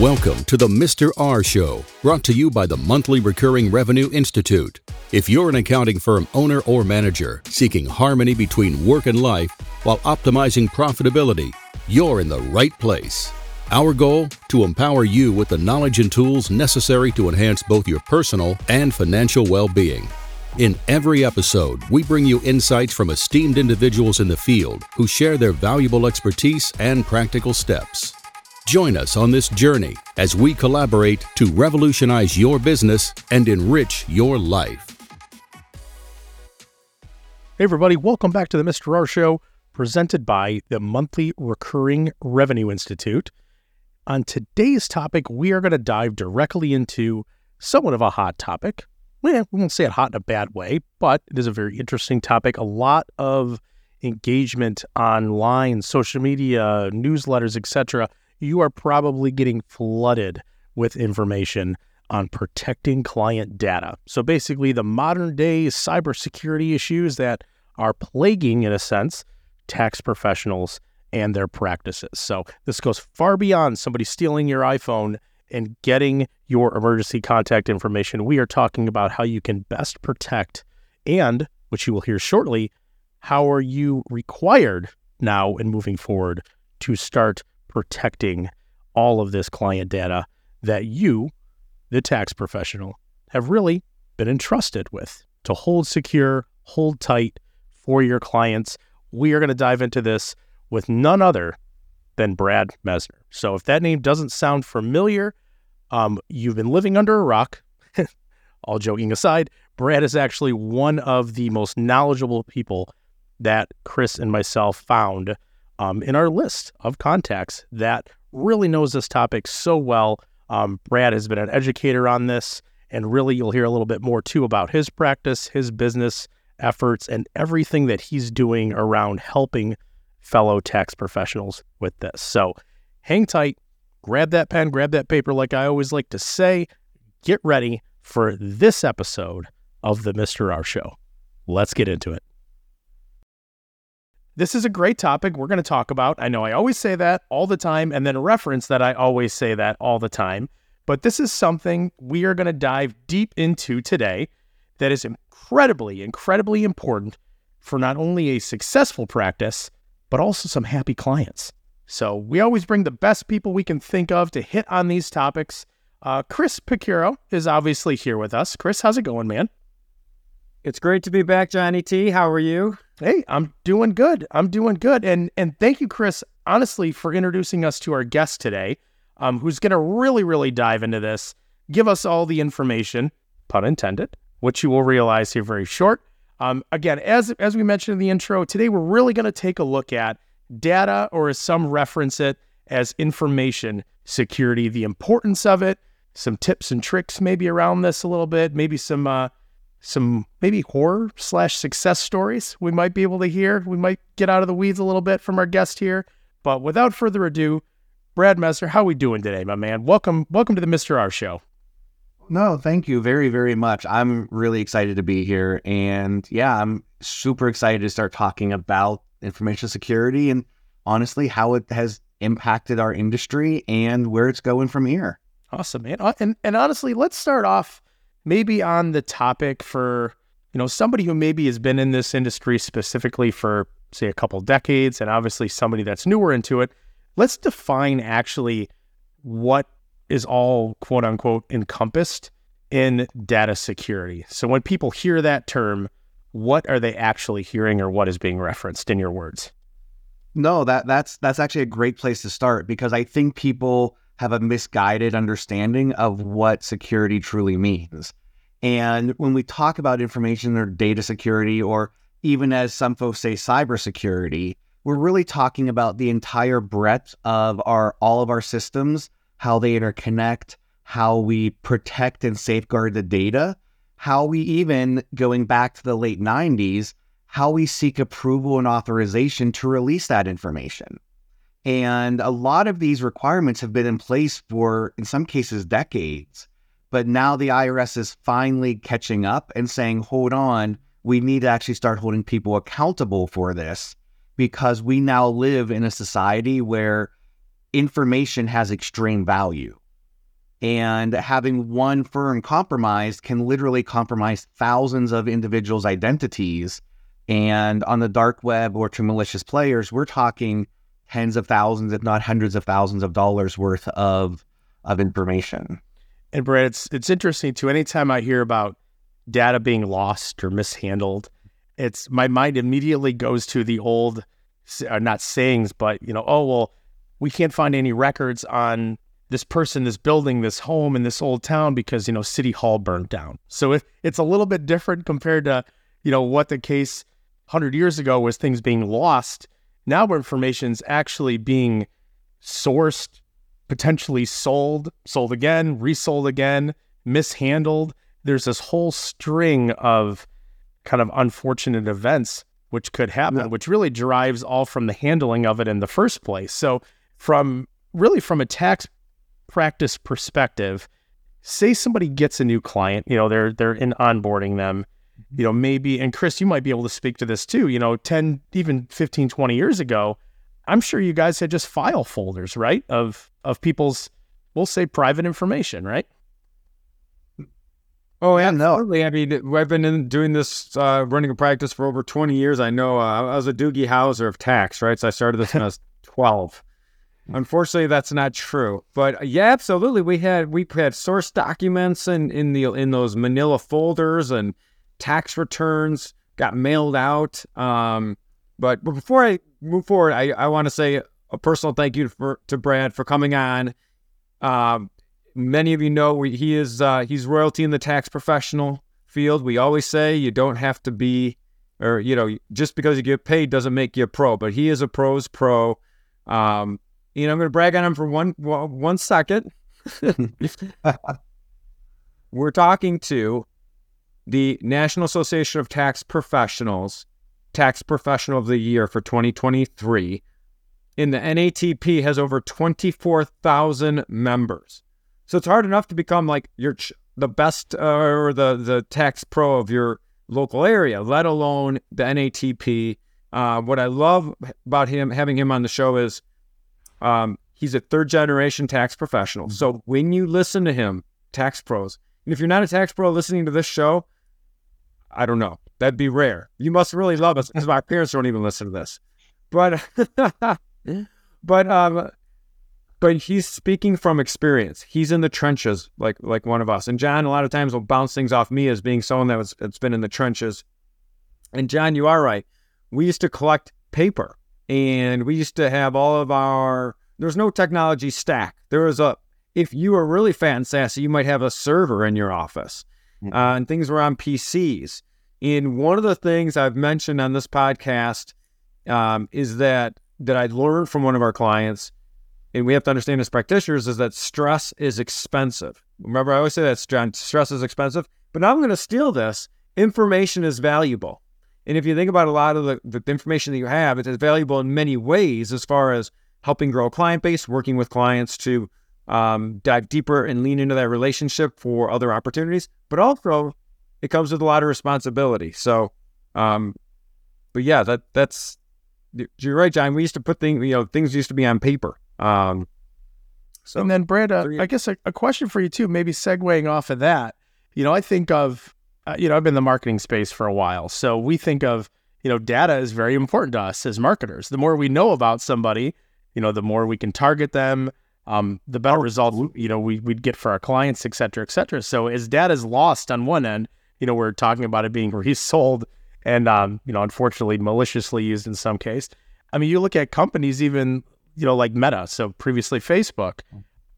Welcome to the Mr. R Show, brought to you by the Monthly Recurring Revenue Institute. If you're an accounting firm owner or manager seeking harmony between work and life while optimizing profitability, you're in the right place. Our goal? To empower you with the knowledge and tools necessary to enhance both your personal and financial well being. In every episode, we bring you insights from esteemed individuals in the field who share their valuable expertise and practical steps. Join us on this journey as we collaborate to revolutionize your business and enrich your life. Hey, everybody, welcome back to the Mr. R Show, presented by the Monthly Recurring Revenue Institute. On today's topic, we are going to dive directly into somewhat of a hot topic. Well, we won't say it hot in a bad way, but it is a very interesting topic. A lot of engagement online, social media, newsletters, etc you are probably getting flooded with information on protecting client data. So basically, the modern day cybersecurity issues that are plaguing, in a sense, tax professionals and their practices. So this goes far beyond somebody stealing your iPhone and getting your emergency contact information. We are talking about how you can best protect and, which you will hear shortly, how are you required now and moving forward to start protecting all of this client data that you, the tax professional, have really been entrusted with to hold secure, hold tight for your clients. We are going to dive into this with none other than Brad Messner. So if that name doesn't sound familiar, um, you've been living under a rock. All joking aside, Brad is actually one of the most knowledgeable people that Chris and myself found um, in our list of contacts that really knows this topic so well. Um, Brad has been an educator on this, and really you'll hear a little bit more too about his practice, his business efforts, and everything that he's doing around helping fellow tax professionals with this. So hang tight, grab that pen, grab that paper, like I always like to say. Get ready for this episode of the Mr. R Show. Let's get into it. This is a great topic we're going to talk about. I know I always say that all the time and then reference that I always say that all the time. But this is something we are going to dive deep into today that is incredibly, incredibly important for not only a successful practice, but also some happy clients. So we always bring the best people we can think of to hit on these topics. Uh, Chris Picciurro is obviously here with us. Chris, how's it going, man? It's great to be back, Johnny T. How are you? Hey, I'm doing good. I'm doing good. And and thank you, Chris, honestly, for introducing us to our guest today, um, who's going to really, really dive into this, give us all the information, pun intended, which you will realize here very short. Um, again, as as we mentioned in the intro, today we're really going to take a look at data, or as some reference it as information security, the importance of it, some tips and tricks maybe around this a little bit, maybe some uh, some maybe horror slash success stories we might be able to hear. We might get out of the weeds a little bit from our guest here. But without further ado, Brad Messner, how are we doing today, my man? Welcome, welcome to the Mr. R Show. No, thank you very, very much. I'm really excited to be here. And yeah, I'm super excited to start talking about information security and honestly how it has impacted our industry and where it's going from here. Awesome, man. Uh, and, and honestly, let's start off maybe on the topic for you know somebody who maybe has been in this industry specifically for say a couple decades and obviously somebody that's newer into it let's define actually what is all quote unquote encompassed in data security. So when people hear that term what are they actually hearing or what is being referenced in your words? No that that's that's actually a great place to start because i think people have a misguided understanding of what security truly means. And when we talk about information or data security, or even as some folks say, cybersecurity, we're really talking about the entire breadth of our all of our systems, how they interconnect, how we protect and safeguard the data, how we even going back to the late 90s, how we seek approval and authorization to release that information. And a lot of these requirements have been in place for, in some cases, decades. But now the IRS is finally catching up and saying, hold on, we need to actually start holding people accountable for this because we now live in a society where information has extreme value. And having one firm compromised can literally compromise thousands of individuals' identities. And on the dark web or to malicious players, we're talking tens of thousands, if not hundreds of thousands of dollars worth of of information. And Brad, it's it's interesting too. Anytime I hear about data being lost or mishandled, it's my mind immediately goes to the old, uh, not sayings, but you know, oh well, we can't find any records on this person, this building, this home in this old town because you know City Hall burned down. So it, it's a little bit different compared to you know what the case hundred years ago was things being lost. Now where information's actually being sourced, potentially sold, sold again, resold again, mishandled. There's this whole string of kind of unfortunate events which could happen, yeah. which really derives all from the handling of it in the first place. So, from really from a tax practice perspective, say somebody gets a new client, you know, they're they're in onboarding them, you know, maybe and Chris, you might be able to speak to this too, you know, 10 even 15 20 years ago, I'm sure you guys had just file folders, right? Of of people's we'll say private information, right? Oh, yeah, absolutely. No. I mean, I've been in, doing this, uh, running a practice for over 20 years. I know uh, I was a Doogie Howser of tax, right? So I started this when I was 12. Unfortunately, that's not true. But uh, yeah, absolutely. We had we had source documents in, in the in those Manila folders and tax returns got mailed out. Um, but, but before I move forward, I, I want to say a personal thank you for, to Brad for coming on. Um, many of you know we, he is uh, he's royalty in the tax professional field. We always say you don't have to be, or you know, just because you get paid doesn't make you a pro. But he is a pro's pro. Um, you know, I'm going to brag on him for one one second. We're talking to the National Association of Tax Professionals Tax Professional of the Year for 2023. And the NATP has over 24,000 members. So it's hard enough to become like your the best uh, or the the tax pro of your local area, let alone the NATP. Uh, what I love about him having him on the show is um, he's a third generation tax professional. So when you listen to him, tax pros, and if you're not a tax pro listening to this show, I don't know. That'd be rare. You must really love us because my parents don't even listen to this. But but um but he's speaking from experience. He's in the trenches like like one of us. And John a lot of times will bounce things off me as being someone that was that's been in the trenches. And John, you are right. We used to collect paper and we used to have all of our there's no technology stack. There was a if you were really fat and sassy, you might have a server in your office. Mm-hmm. Uh, and things were on PCs. And one of the things I've mentioned on this podcast um, is that that I learned from one of our clients, and we have to understand as practitioners, is that stress is expensive. Remember, I always say that, stress is expensive. But now I'm going to steal this. Information is valuable. And if you think about a lot of the, the information that you have, it is valuable in many ways as far as helping grow a client base, working with clients to um, dive deeper and lean into that relationship for other opportunities, but also it comes with a lot of responsibility. So, um, but yeah, that that's you're right, John. We used to put things, you know, things used to be on paper. Um, so, and then Brad, uh, I guess a, a, question for you too, maybe segueing off of that. You know, I think of, uh, you know, I've been in the marketing space for a while, so we think of, you know, data is very important to us as marketers. The more we know about somebody, you know, the more we can target them, um, the better oh, results, you know, we, we'd get for our clients, et cetera, et cetera. So as data is lost on one end, you know, we're talking about it being resold and, um, you know, unfortunately maliciously used in some case. I mean, you look at companies even, you know, like Meta, so previously Facebook.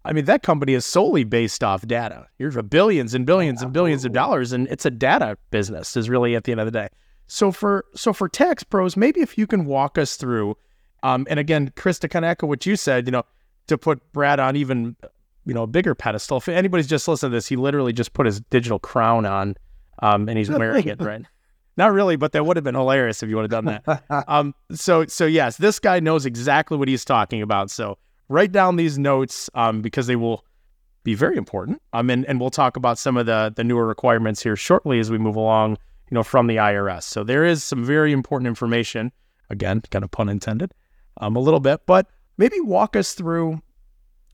I mean, that company is solely based off data. You're for billions and billions and billions of dollars, and it's a data business. Is really at the end of the day. So for so for tax pros, maybe if you can walk us through, um, and again, Chris, to kind of echo what you said, you know, to put Brad on even you know a bigger pedestal. If anybody's just listening to this, he literally just put his digital crown on um, and he's wearing it, right? Not really, but that would have been hilarious if you would have done that. Um, so, so yes, this guy knows exactly what he's talking about. So write down these notes um, because they will be very important. Um, and, and we'll talk about some of the the newer requirements here shortly as we move along. You know, from the IRS. So there is some very important information. Again, kind of pun intended, um, a little bit, but maybe walk us through.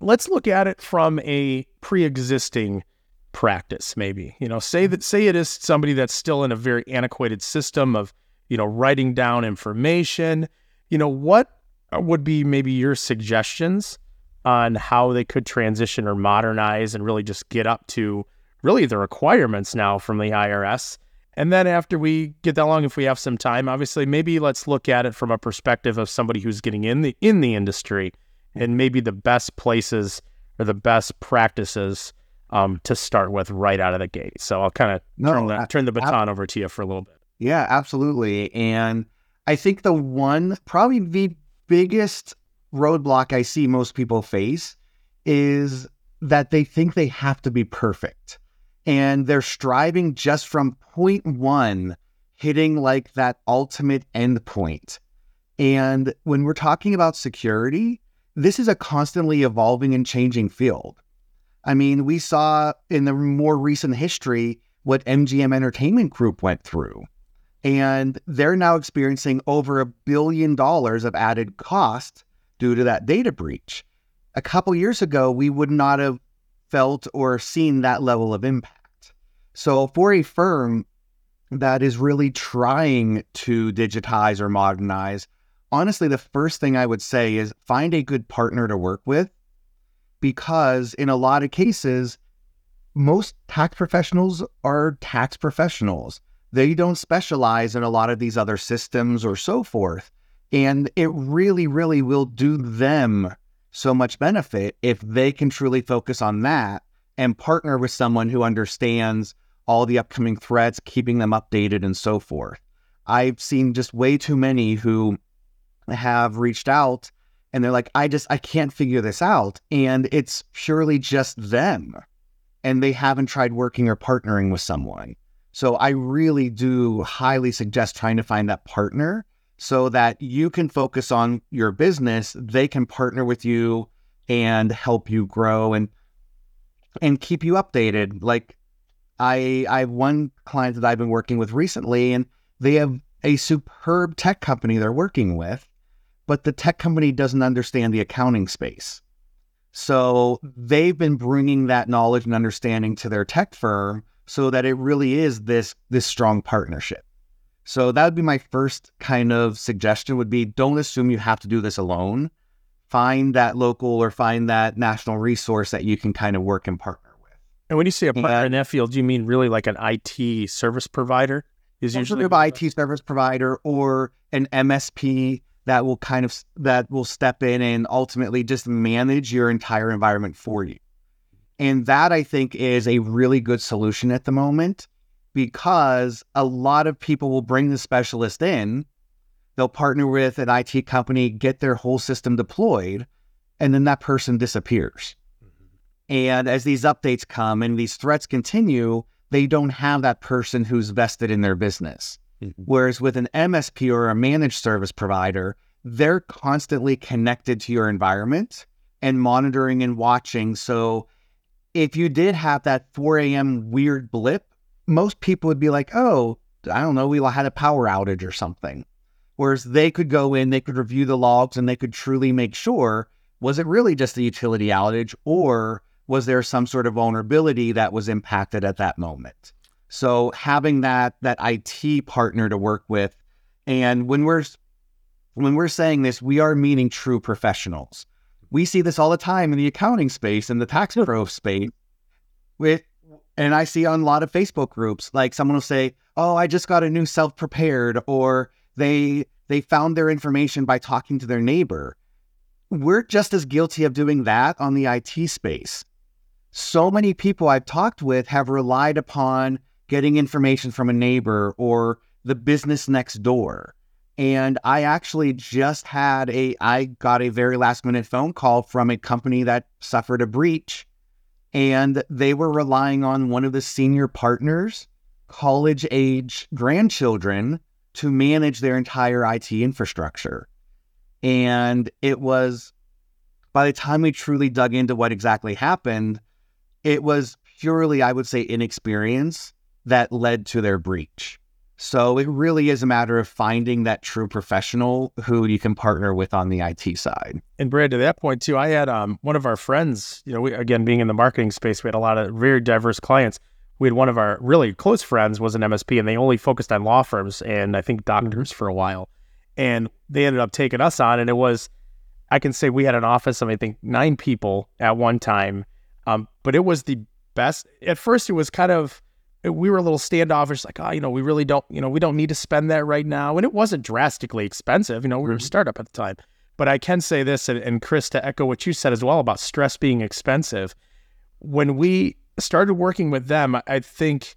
Let's look at it from a pre-existing practice maybe. You know say mm-hmm. that say it is somebody that's still in a very antiquated system of you know writing down information. You know what would be maybe your suggestions on how they could transition or modernize and really just get up to really the requirements now from the IRS and then after we get that long if we have some time obviously maybe let's look at it from a perspective of somebody who's getting in the in the industry and maybe the best places or the best practices um, to start with right out of the gate. So I'll kind of No, turn, the, turn the baton over to you for a little bit. Yeah, absolutely. And I think the one, probably the biggest roadblock I see most people face is that they think they have to be perfect. And they're striving just from point one, hitting like that ultimate endpoint. And when we're talking about security, this is a constantly evolving and changing field. I mean, we saw in the more recent history what MGM Entertainment Group went through and they're now experiencing over a billion dollars of added cost due to that data breach. A couple years ago, we would not have felt or seen that level of impact. So, for a firm that is really trying to digitize or modernize, honestly, the first thing I would say is find a good partner to work with because, in a lot of cases, most tax professionals are tax professionals they don't specialize in a lot of these other systems or so forth. And it really, really will do them so much benefit if they can truly focus on that and partner with someone who understands all the upcoming threats, keeping them updated, and so forth. I've seen just way too many who have reached out and they're like, I just, I can't figure this out. And it's purely just them. And they haven't tried working or partnering with someone. So I really do highly suggest trying to find that partner so that you can focus on your business, they can partner with you and help you grow and and keep you updated. Like I I have one client that I've been working with recently and they have a superb tech company they're working with, but the tech company doesn't understand the accounting space. So they've been bringing that knowledge and understanding to their tech firm so that it really is this this strong partnership. So that would be my first kind of suggestion would be don't assume you have to do this alone. Find that local or find that national resource that you can kind of work and partner. And when you say a partner in that field, do you mean really like an IT service provider? Is Usually usually an IT service provider or an MSP that will kind of that will step in and ultimately just manage your entire environment for you. And that I think is a really good solution at the moment because a lot of people will bring the specialist in, they'll partner with an IT company, get their whole system deployed, and then that person disappears. And as these updates come and these threats continue, they don't have that person who's vested in their business. Mm-hmm. Whereas with an MSP or a managed service provider, they're constantly connected to your environment and monitoring and watching. So if you did have that 4 a.m. weird blip, most people would be like, oh, I don't know, we had a power outage or something. Whereas they could go in, they could review the logs, and they could truly make sure was it really just a utility outage or was there some sort of vulnerability that was impacted at that moment? So having that that IT partner to work with, and when we're when we're saying this, we are meaning true professionals. We see this all the time in the accounting space and the tax pro space. With and I see on a lot of Facebook groups, like someone will say, "Oh, I just got a new self-prepared," or they they found their information by talking to their neighbor. We're just as guilty of doing that on the IT space. So many people I've talked with have relied upon getting information from a neighbor or the business next door. And I actually just had a, I got a very last minute phone call from a company that suffered a breach. And they were relying on one of the senior partners, college age grandchildren, to manage their entire IT infrastructure. And it was, by the time we truly dug into what exactly happened, it was purely, I would say, inexperience that led to their breach. So it really is a matter of finding that true professional who you can partner with on the IT side. And Brad, to that point too, I had um, one of our friends. You know, we, again being in the marketing space, we had a lot of very diverse clients. We had one of our really close friends was an MSP, and they only focused on law firms and I think doctors for a while. And they ended up taking us on, and it was, I can say we had an office of I think nine people at one time, um, but it was the best. At first, it was kind of we were a little standoffish, like, oh, you know, we really don't, you know, we don't need to spend that right now. And it wasn't drastically expensive. You know, we were a mm-hmm. startup at the time. But I can say this, and, and Chris, to echo what you said as well about stress being expensive. When we started working with them, I think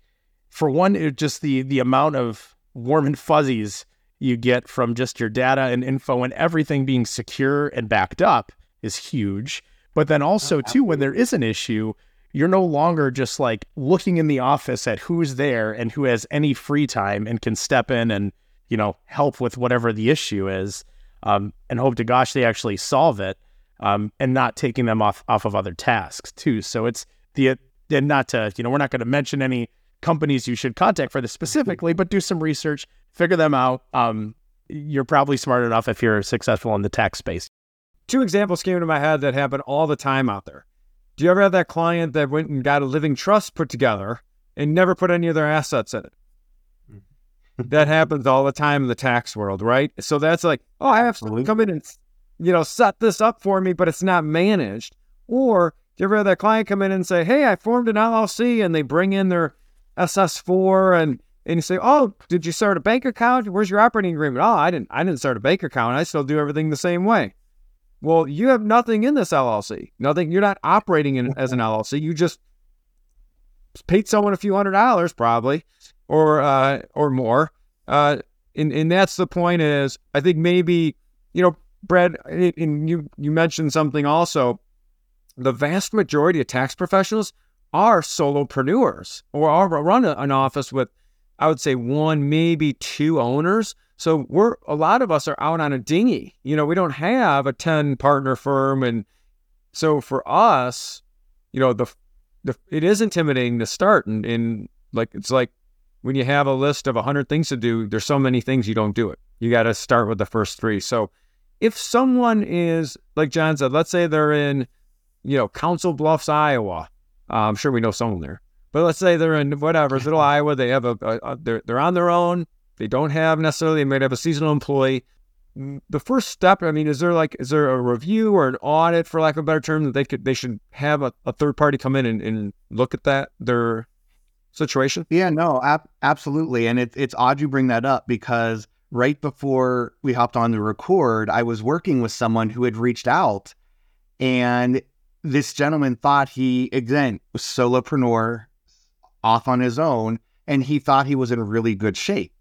for one, it just the the amount of warm and fuzzies you get from just your data and info and everything being secure and backed up is huge. But then also too, when there is an issue, you're no longer just like looking in the office at who's there and who has any free time and can step in and you know help with whatever the issue is um, and hope to gosh they actually solve it um, and not taking them off off of other tasks too. So it's the and not to you know we're not going to mention any companies you should contact for this specifically but do some research figure them out. Um, you're probably smart enough if you're successful in the tax space two examples came to my head that happen all the time out there do you ever have that client that went and got a living trust put together and never put any of their assets in it? Mm-hmm. that happens all the time in the tax world, right? So that's like, oh, I have to come in and, you know, set this up for me, but it's not managed. Or do you ever have that client come in and say, hey, I formed an LLC and they bring in their SS4 and and you say, "Oh, did you start a bank account? Where's your operating agreement?" "Oh, I didn't. I didn't start a bank account. I still do everything the same way." Well, you have nothing in this LLC. Nothing. You're not operating in, as an LLC. You just paid someone a few hundred dollars, probably, or uh, or more. Uh, and and that's the point. Is I think maybe you know, Brad, and you you mentioned something also. The vast majority of tax professionals are solopreneurs or are run an office with, I would say, one maybe two owners. So we're a lot of us are out on a dinghy. You know, we don't have a 10 partner firm and so for us, you know, the, the it is intimidating to start and, and like it's like when you have a list of 100 things to do, there's so many things you don't do it. You got to start with the first 3. So if someone is like John said, let's say they're in, you know, Council Bluffs, Iowa. Uh, I'm sure we know someone there. But let's say they're in whatever, little Iowa. They have a, a, a they're they're on their own they don't have necessarily, they might have a seasonal employee. The first step, I mean, is there like, is there a review or an audit, for lack of a better term, that they could, they should have a, a third party come in and, and look at that, their situation? Yeah, no, ab- absolutely. And it, it's odd you bring that up because right before we hopped on the record, I was working with someone who had reached out and this gentleman thought he, again, was solopreneur off on his own, and he thought he was in really good shape.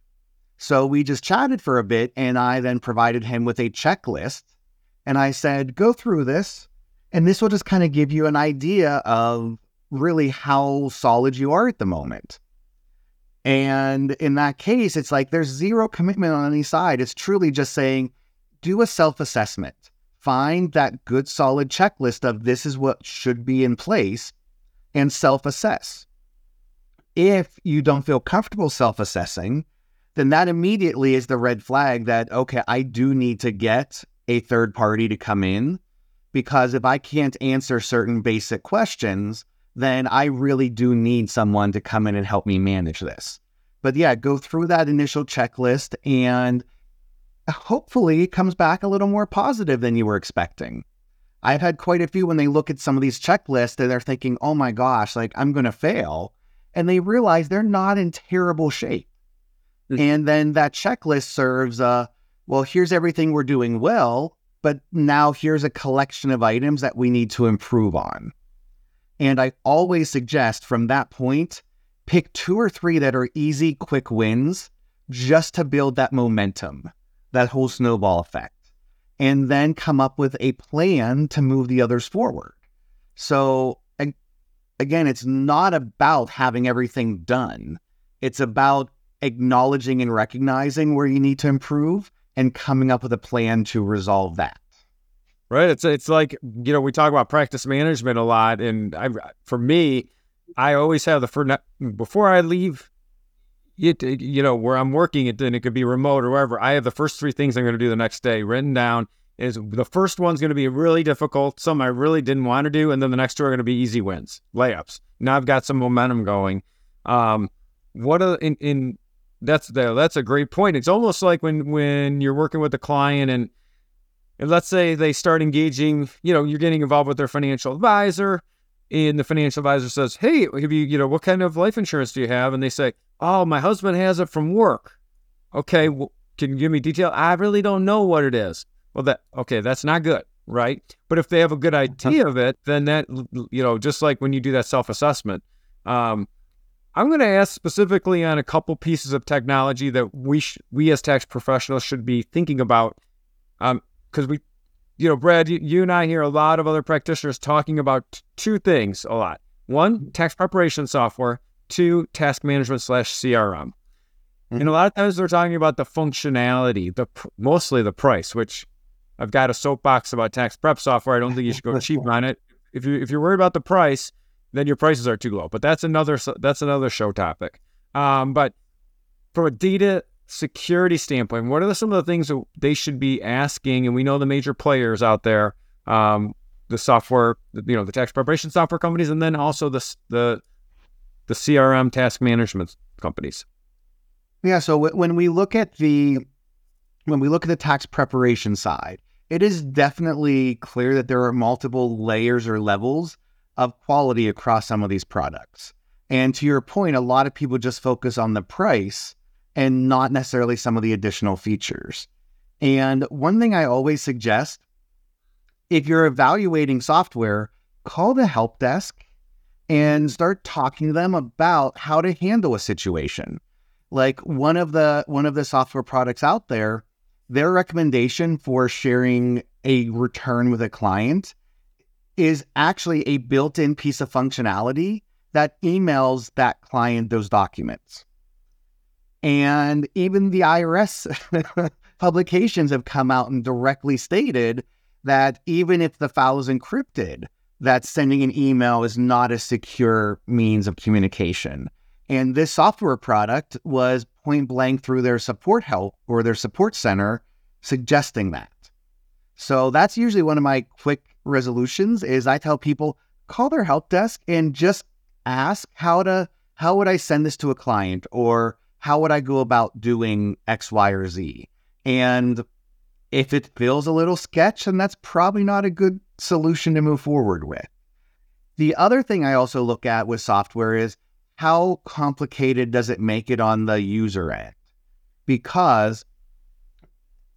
So we just chatted for a bit, and I then provided him with a checklist. And I said, go through this, and this will just kind of give you an idea of really how solid you are at the moment. And in that case, it's like there's zero commitment on any side. It's truly just saying, do a self assessment, find that good, solid checklist of this is what should be in place, and self assess. If you don't feel comfortable self assessing, then that immediately is the red flag that, okay, I do need to get a third party to come in because if I can't answer certain basic questions, then I really do need someone to come in and help me manage this. But yeah, go through that initial checklist and hopefully it comes back a little more positive than you were expecting. I've had quite a few when they look at some of these checklists and they're thinking, oh my gosh, like I'm going to fail. And they realize they're not in terrible shape. Mm-hmm. And then that checklist serves, uh, well, here's everything we're doing well, but now here's a collection of items that we need to improve on. And I always suggest from that point, pick two or three that are easy, quick wins just to build that momentum, that whole snowball effect, and then come up with a plan to move the others forward. So, again, it's not about having everything done, it's about acknowledging and recognizing where you need to improve and coming up with a plan to resolve that. Right. It's it's like you know we talk about practice management a lot, and I for me, I always have the first before I leave it, you know, where I'm working, it then it could be remote or wherever. I have the first three things I'm going to do the next day written down. Is the first one's going to be really difficult, some I really didn't want to do, and then the next two are going to be easy wins, layups. Now I've got some momentum going. Um, what a in, in that's the that's a great point. It's almost like when when you're working with a client and and let's say they start engaging, you know, you're getting involved with their financial advisor, and the financial advisor says, "Hey, have you, you know, what kind of life insurance do you have?" And they say, "Oh, my husband has it from work." Okay, well, can you give me detail? I really don't know what it is. Well, that okay, that's not good, right? But if they have a good idea of it, then that you know, just like when you do that self-assessment, um, I'm going to ask specifically on a couple pieces of technology that we sh- we as tax professionals should be thinking about, because um, we, you know, Brad, you, you, and I hear a lot of other practitioners talking about t- two things a lot. One, tax preparation software. Two, task management slash CRM. Mm-hmm. And a lot of times they're talking about the functionality, the mostly the price, which I've got a soapbox about tax prep software. I don't think you should go cheap on it. If you if you're worried about the price, then your prices are too low. But that's another that's another show topic. Um, but from a data security standpoint, what are some of the things that they should be asking? And we know the major players out there, um, the software, you know, the tax preparation software companies, and then also the the the CRM task management companies. Yeah. So w- when we look at the when we look at the tax preparation side, it is definitely clear that there are multiple layers or levels of quality across some of these products. And to your point, a lot of people just focus on the price and not necessarily some of the additional features. And one thing I always suggest if you're evaluating software, call the help desk and start talking to them about how to handle a situation. Like one of the one of the software products out there, their recommendation for sharing a return with a client is actually a built in piece of functionality that emails that client those documents. And even the IRS publications have come out and directly stated that even if the file is encrypted, that sending an email is not a secure means of communication. And this software product was point blank through their support help or their support center suggesting that. So that's usually one of my quick resolutions is I tell people call their help desk and just ask how to how would I send this to a client or how would I go about doing X, Y, or Z? And if it feels a little sketch, then that's probably not a good solution to move forward with. The other thing I also look at with software is how complicated does it make it on the user end? Because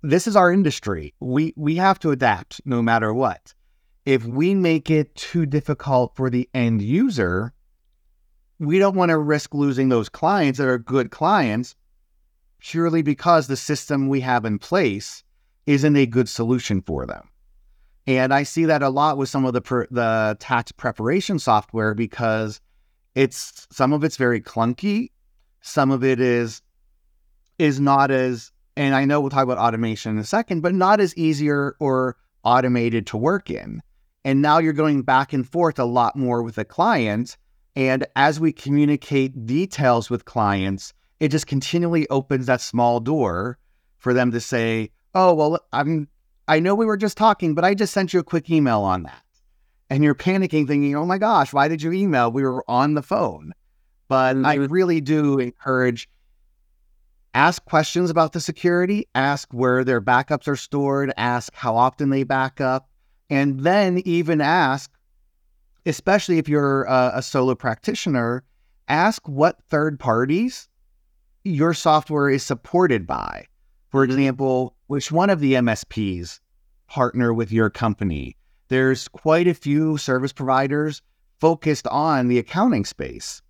this is our industry. We we have to adapt no matter what. If we make it too difficult for the end user, we don't want to risk losing those clients that are good clients purely because the system we have in place isn't a good solution for them. And I see that a lot with some of the the tax preparation software because it's some of it's very clunky, some of it is is not as and I know we'll talk about automation in a second, but not as easier or automated to work in. And now you're going back and forth a lot more with the client. And as we communicate details with clients, it just continually opens that small door for them to say, "Oh, well, I'm I know we were just talking, but I just sent you a quick email on that." And you're panicking thinking, "Oh my gosh, why did you email? We were on the phone." But mm-hmm. I really do encourage ask questions about the security, ask where their backups are stored, ask how often they back up, and then even ask, especially if you're a, a solo practitioner, ask what third parties your software is supported by. For example, which one of the MSPs partner with your company? There's quite a few service providers focused on the accounting space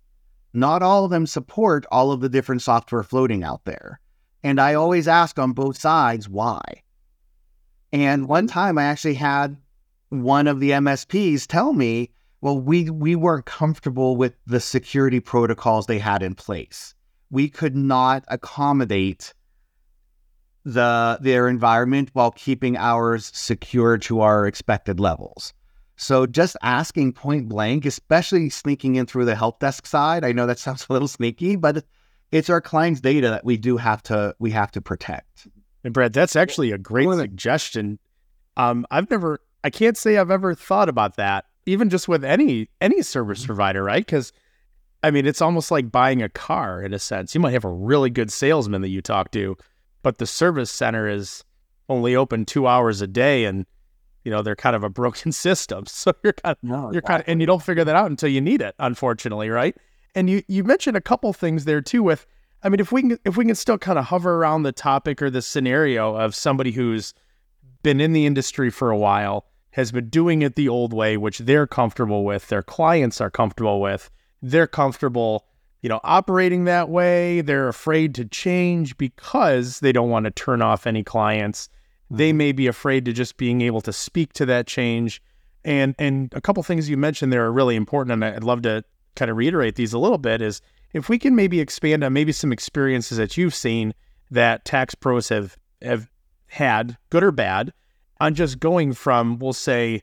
not all of them support all of the different software floating out there. And I always ask on both sides why. And one time I actually had one of the MSPs tell me, well, we, we weren't comfortable with the security protocols they had in place. We could not accommodate the their environment while keeping ours secure to our expected levels. So just asking point blank, especially sneaking in through the help desk side, I know that sounds a little sneaky, but it's our clients' data that we do have to we have to protect. And Brad, that's actually a great suggestion. Um, I've never, I can't say I've ever thought about that, even just with any any service Mm-hmm. provider, right? Because I mean, it's almost like buying a car in a sense. You might have a really good salesman that you talk to, but the service center is only open two hours a day, and you know they're kind of a broken system. So you're kind of No, you're kind of, and you don't figure that out until you need it, unfortunately, right? And you you mentioned a couple things there too. With, I mean, if we can if we can still kind of hover around the topic or the scenario of somebody who's been in the industry for a while, has been doing it the old way, which they're comfortable with, their clients are comfortable with, they're comfortable, you know, operating that way. They're afraid to change because they don't want to turn off any clients. They mm-hmm. may be afraid to just being able to speak to that change. And and a couple things you mentioned there are really important, and I'd love to kind of reiterate these a little bit. Is if we can maybe expand on maybe some experiences that you've seen that tax pros have have had, good or bad, on just going from we'll say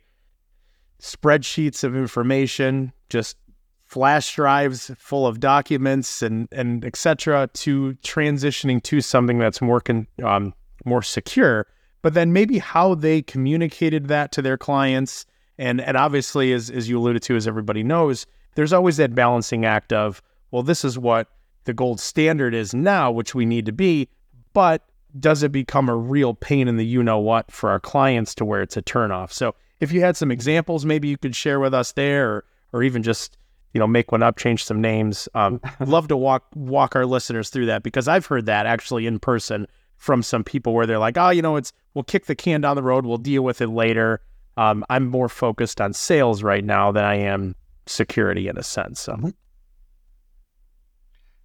spreadsheets of information, just flash drives full of documents and and etc. to transitioning to something that's more con, um, more secure. But then maybe how they communicated that to their clients, and and obviously, as as you alluded to, as everybody knows, there's always that balancing act of well, this is what the gold standard is now, which we need to be, but does it become a real pain in the you know what for our clients to where it's a turnoff? So if you had some examples, maybe you could share with us there, or, or even just you know make one up, change some names. Um, love to walk walk our listeners through that because I've heard that actually in person from some people where they're like, oh, you know, it's we'll kick the can down the road, we'll deal with it later. Um, I'm more focused on sales right now than I am security in a sense. So.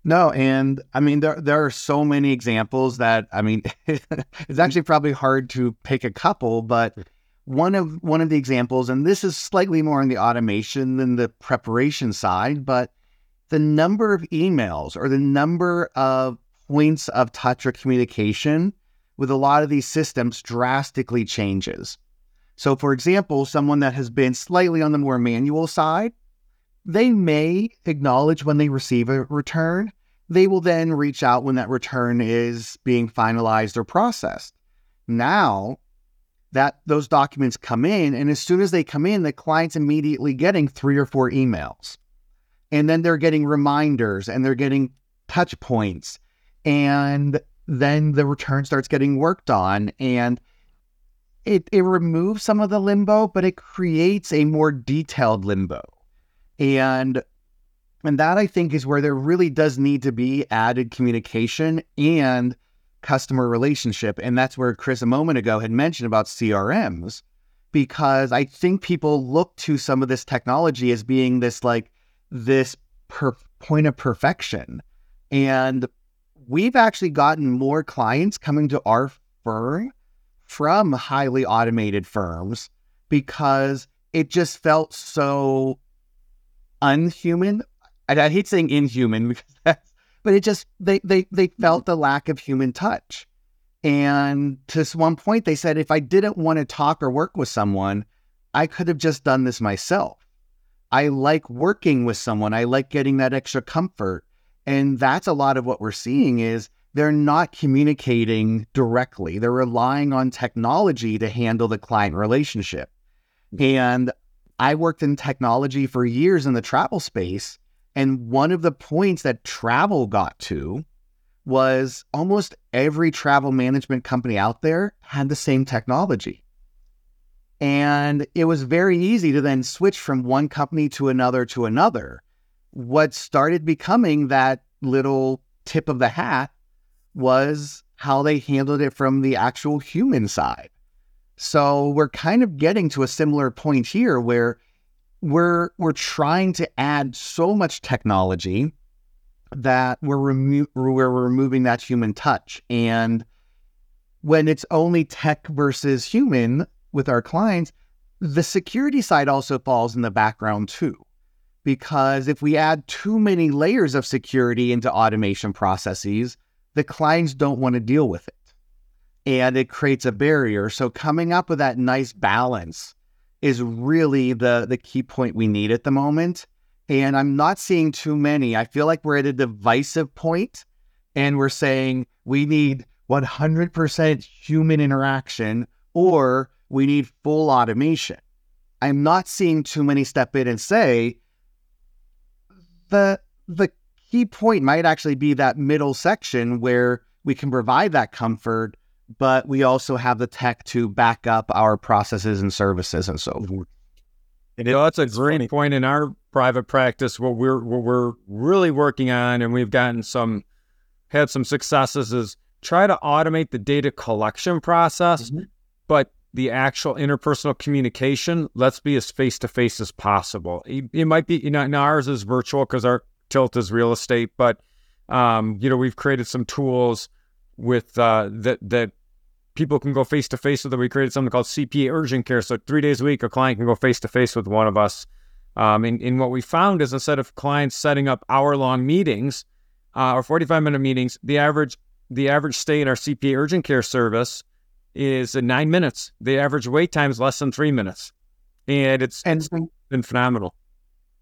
No, and I mean there there are so many examples that I mean it's actually probably hard to pick a couple, but hmm. one of one of the examples, and this is slightly more on the automation than the preparation side, but the number of emails or the number of points of touch or communication with a lot of these systems drastically changes. So, for example, someone that has been slightly on the more manual side, they may acknowledge when they receive a return. They will then reach out when that return is being finalized or processed. Now that those documents come in, and as soon as they come in, the client's immediately getting three or four emails. And then they're getting reminders and they're getting touch points. And then the return starts getting worked on. And it, it removes some of the limbo, but it creates a more detailed limbo. And and that I think is where there really does need to be added communication and customer relationship. And that's where Chris a moment ago had mentioned about CRMs, because I think people look to some of this technology as being this like this per- point of perfection. And we've actually gotten more clients coming to our firm from highly automated firms because it just felt so unhuman. I, I hate saying inhuman because that's, but it just they they they felt the lack of human touch. And to one point, they said if I didn't want to talk or work with someone, I could have just done this myself. I like working with someone. I like getting that extra comfort. And that's a lot of what we're seeing is they're not communicating directly. They're relying on technology to handle the client relationship. Mm-hmm. And I worked in technology for years in the travel space. And one of the points that travel got to was almost every travel management company out there had the same technology. And it was very easy to then switch from one company to another to another. What started becoming that little tip of the hat was how they handled it from the actual human side. So we're kind of getting to a similar point here where we're we're trying to add so much technology that we're remo- we're removing that human touch. And when it's only tech versus human with our clients the security side also falls in the background too. Because if we add too many layers of security into automation processes the clients don't want to deal with it and it creates a barrier so coming up with that nice balance is really the the key point we need at the moment and I'm not seeing too many. I feel like we're at a divisive point and we're saying we need 100% human interaction or we need full automation. I'm not seeing too many step in and say the the key point might actually be that middle section where we can provide that comfort, but we also have the tech to back up our processes and services and so forth. And it, that's a great funny. point in our private practice. What we're what we're really working on, and we've gotten some had some successes, is try to automate the data collection process, mm-hmm. but the actual interpersonal communication, let's be as face to face as possible. It, it, might be, you know, ours is virtual because our tilt is real estate, but um, you know, we've created some tools with uh, that that people can go face to face with. Them. We created something called CPA Urgent Care. So three days a week, a client can go face to face with one of us. Um, and, and, what we found is instead of clients setting up hour long meetings uh, or 45 minute meetings, the average the average stay in our CPA Urgent Care service is nine minutes. The average wait time is less than three minutes, and it's, and it's been phenomenal.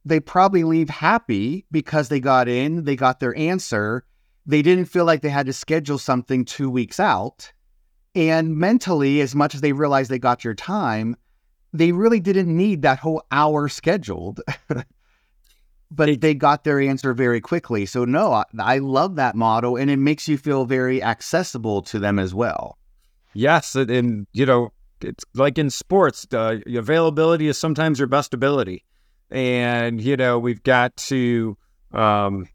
They probably leave happy because they got in, they got their answer. They didn't feel like they had to schedule something two weeks out. And mentally, as much as they realized they got your time, they really didn't need that whole hour scheduled. but they got their answer very quickly. So, no, I, I love that model, and it makes you feel very accessible to them as well. Yes, and you know, it's like in sports, the availability is sometimes your best ability, and you know we've got to, um,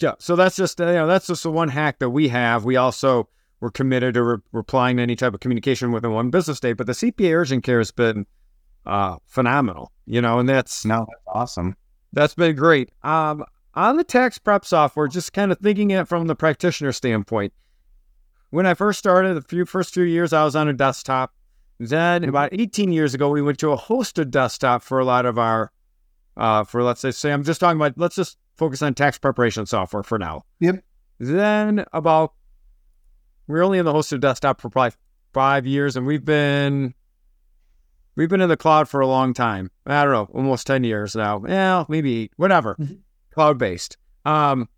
yeah. So that's just you know that's just the one hack that we have. We also we're committed to re- replying to any type of communication within one business day, but the CPA urgent care has been uh, phenomenal, you know, and that's no, that's awesome. That's been great. Um, on the tax prep software, just kind of thinking it from the practitioner standpoint when I first started, the few first few years, I was on a desktop. Then mm-hmm. about 18 years ago, we went to a hosted desktop for a lot of our, uh, for let's say, say I'm just talking about, let's just focus on tax preparation software for now. Yep. Then about, we're only in the hosted desktop for probably five years, and we've been, we've been in the cloud for a long time. I don't know, almost 10 years now. Yeah, maybe eight, whatever, mm-hmm. cloud based. Um,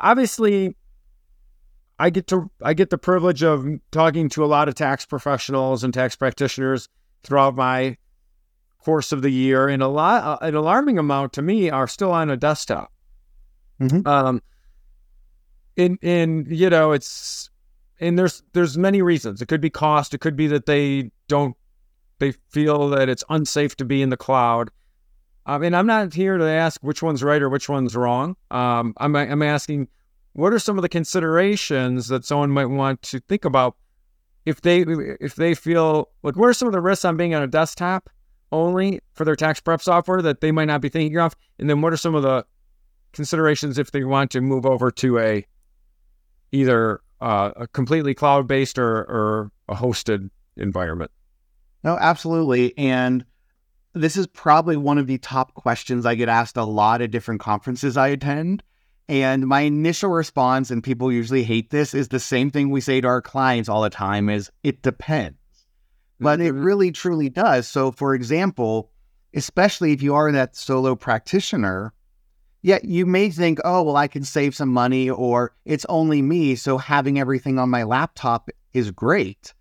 obviously, I get to I get the privilege of talking to a lot of tax professionals and tax practitioners throughout my course of the year, and a lot uh, an alarming amount to me are still on a desktop. Mm-hmm. Um, and and you know it's and there's there's many reasons. It could be cost. It could be that they don't they feel that it's unsafe to be in the cloud. Um, and I'm not here to ask which one's right or which one's wrong. Um, I'm I'm asking what are some of the considerations that someone might want to think about if they if they feel like what are some of the risks on being on a desktop only for their tax prep software that they might not be thinking of? And then what are some of the considerations if they want to move over to a either uh, a completely cloud based or, or a hosted environment? No absolutely. And this is probably one of the top questions i get asked a lot at different conferences i attend. And my initial response, and people usually hate this, is the same thing we say to our clients all the time is it depends. But it really truly does. So for example, especially if you are that solo practitioner, yeah, you may think, oh, well, I can save some money or it's only me. So having everything on my laptop is great.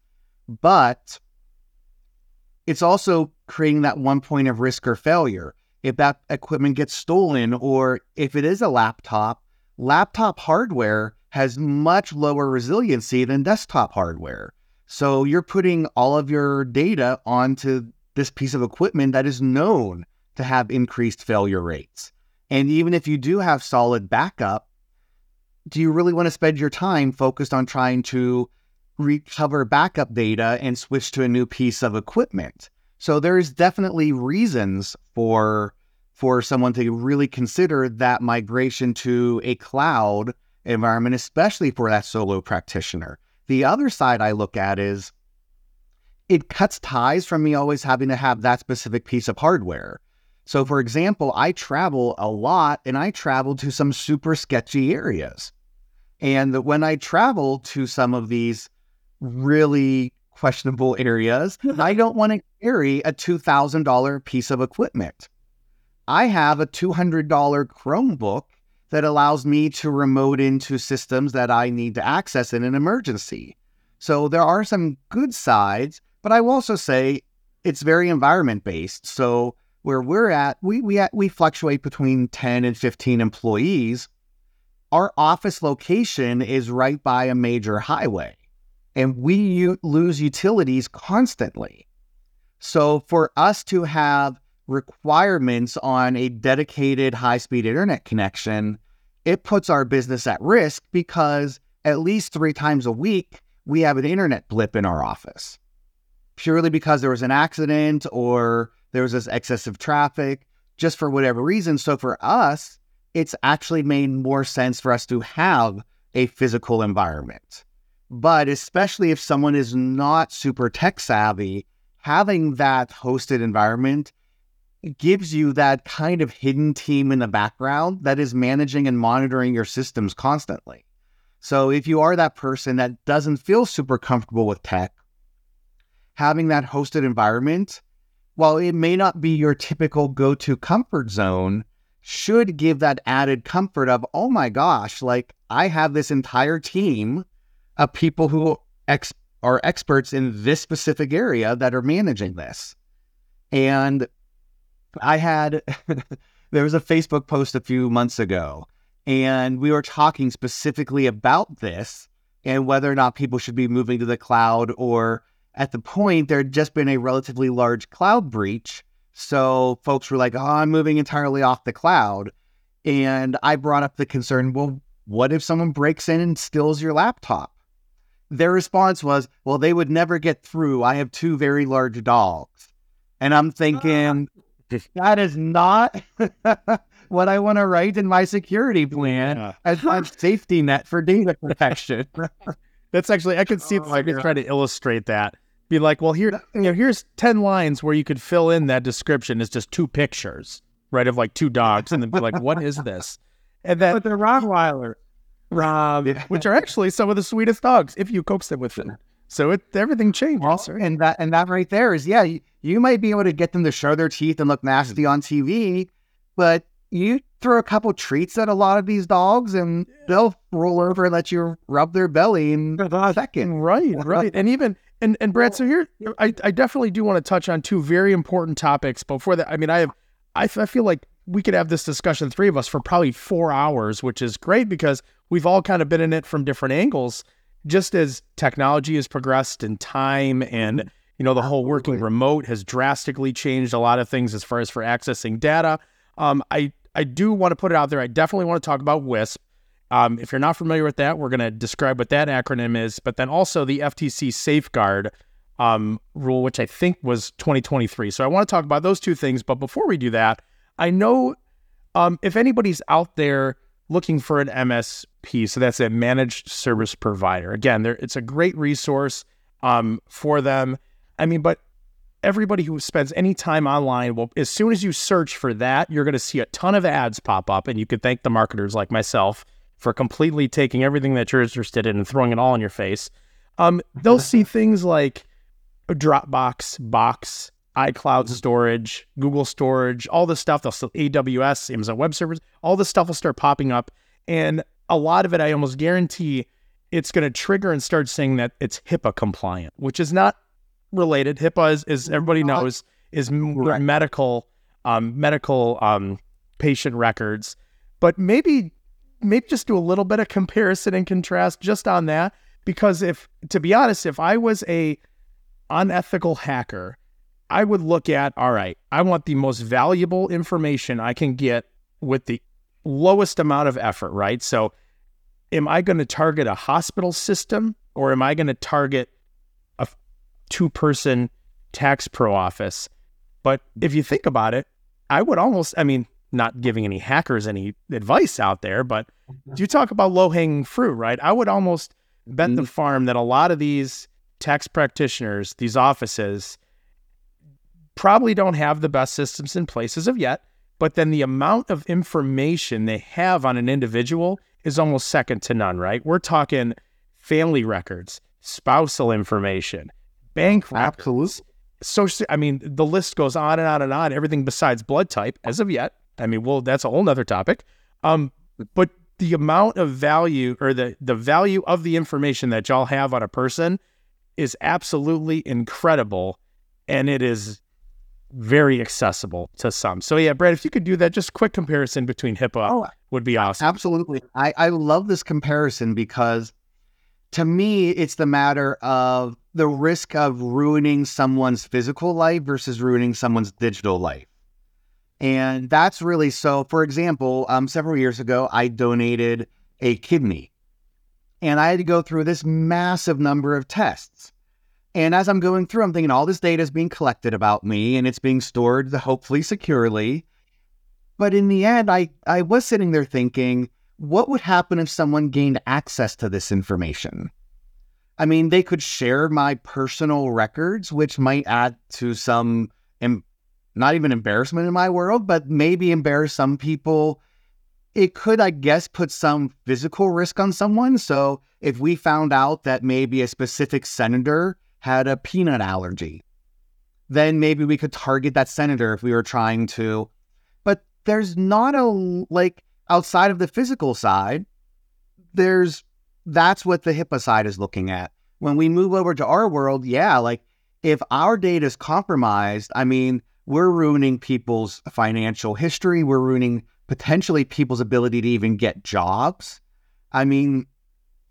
But it's also creating that one point of risk or failure if that equipment gets stolen or if it is a laptop, laptop hardware has much lower resiliency than desktop hardware. So you're putting all of your data onto this piece of equipment that is known to have increased failure rates. And even if you do have solid backup, do you really want to spend your time focused on trying to recover backup data and switch to a new piece of equipment? So there's definitely reasons for for someone to really consider that migration to a cloud environment, especially for that solo practitioner. The other side I look at is it cuts ties from me always having to have that specific piece of hardware. So, for example, I travel a lot and I travel to some super sketchy areas. And when I travel to some of these really questionable areas, I don't want to carry a $2,000 piece of equipment. I have a $200 Chromebook that allows me to remote into systems that I need to access in an emergency. So there are some good sides, but I will also say it's very environment based. So where we're at, we we we fluctuate between 10 and 15 employees. Our office location is right by a major highway, and we u- lose utilities constantly. So for us to have requirements on a dedicated high speed internet connection, it puts our business at risk because at least three times a week, we have an internet blip in our office purely because there was an accident or there was this excessive traffic, just for whatever reason. So for us, it's actually made more sense for us to have a physical environment. But especially if someone is not super tech savvy, having that hosted environment gives you that kind of hidden team in the background that is managing and monitoring your systems constantly. So if you are that person that doesn't feel super comfortable with tech, having that hosted environment, while it may not be your typical go to comfort zone, should give that added comfort of, oh my gosh, like I have this entire team of people who ex- are experts in this specific area that are managing this. And I had, there was a Facebook post a few months ago, and we were talking specifically about this and whether or not people should be moving to the cloud or at the point there had just been a relatively large cloud breach. So folks were like, oh, I'm moving entirely off the cloud. And I brought up the concern well, what if someone breaks in and steals your laptop? Their response was, well, they would never get through. I have two very large dogs. And I'm ah. thinking, that is not what I want to write in my security plan yeah. as my safety net for data protection. That's actually I could see oh I could try to illustrate that. Be like, well, here you know, here's ten lines where you could fill in that description. It's just two pictures, right, of like two dogs, and then be like, what is this? And then but they're Rottweiler, Rob, which are actually some of the sweetest dogs if you coax them with food. So it everything changes. Also, and that and that right there is yeah, you, you might be able to get them to show their teeth and look nasty mm-hmm. on TV, but you throw a couple treats at a lot of these dogs and they'll roll over and let you rub their belly in a second. Right, right. And even and and Brad, so here I, I definitely do want to touch on two very important topics. Before that, I mean, I have I, I feel like we could have this discussion, three of us, for probably four hours, which is great because we've all kind of been in it from different angles. Just as technology has progressed in time and you know the whole working remote has drastically changed a lot of things as far as for accessing data. Um, I I do want to put it out there. I definitely want to talk about WISP. Um, if you're not familiar with that, we're going to describe what that acronym is, but then also the FTC safeguard um, rule, which I think was 2023. So I want to talk about those two things. But before we do that, I know um, if anybody's out there looking for an MSP, so that's a managed service provider. Again, it's a great resource um, for them. I mean, but everybody who spends any time online well as soon as you search for that you're going to see a ton of ads pop up and you can thank the marketers like myself for completely taking everything that you're interested in and throwing it all in your face um, they'll see things like dropbox box icloud storage google storage all this stuff they'll still aws amazon web servers all this stuff will start popping up and a lot of it i almost guarantee it's going to trigger and start saying that it's hipaa compliant which is not related. HIPAA is, is everybody knows is right. medical um, medical um, patient records, but maybe maybe just do a little bit of comparison and contrast just on that because if to be honest, if I was a unethical hacker, I would look at all right, I want the most valuable information I can get with the lowest amount of effort, right? So am I going to target a hospital system or am I going to target a two person tax pro office. But if you think about it, I would almost, I mean, not giving any hackers any advice out there, but mm-hmm. you talk about low hanging fruit, right? I would almost bet mm-hmm. the farm that a lot of these tax practitioners, these offices, probably don't have the best systems in place as of yet. But then the amount of information they have on an individual is almost second to none, right? We're talking family records, spousal information, bank Absolutely. So I mean, the list goes on and on and on. Everything besides blood type, as of yet. I mean, well, that's a whole nother topic. Um, but the amount of value or the the value of the information that y'all have on a person is absolutely incredible and it is very accessible to some. So yeah, Brad, if you could do that, just quick comparison between HIPAA Oh, would be awesome. Absolutely. I, I love this comparison because to me, it's the matter of the risk of ruining someone's physical life versus ruining someone's digital life. And that's really so. For example, um, several years ago, I donated a kidney and I had to go through this massive number of tests. And as I'm going through, I'm thinking all this data is being collected about me and it's being stored hopefully securely. But in the end, I, I was sitting there thinking, what would happen if someone gained access to this information? I mean, they could share my personal records, which might add to some, em- not even embarrassment in my world, but maybe embarrass some people. It could, I guess, put some physical risk on someone. So if we found out that maybe a specific senator had a peanut allergy, then maybe we could target that senator if we were trying to. But there's not a, like, outside of the physical side, there's that's what the HIPAA side is looking at. When we move over to our world, yeah, like if our data is compromised, I mean, we're ruining people's financial history. We're ruining potentially people's ability to even get jobs. I mean,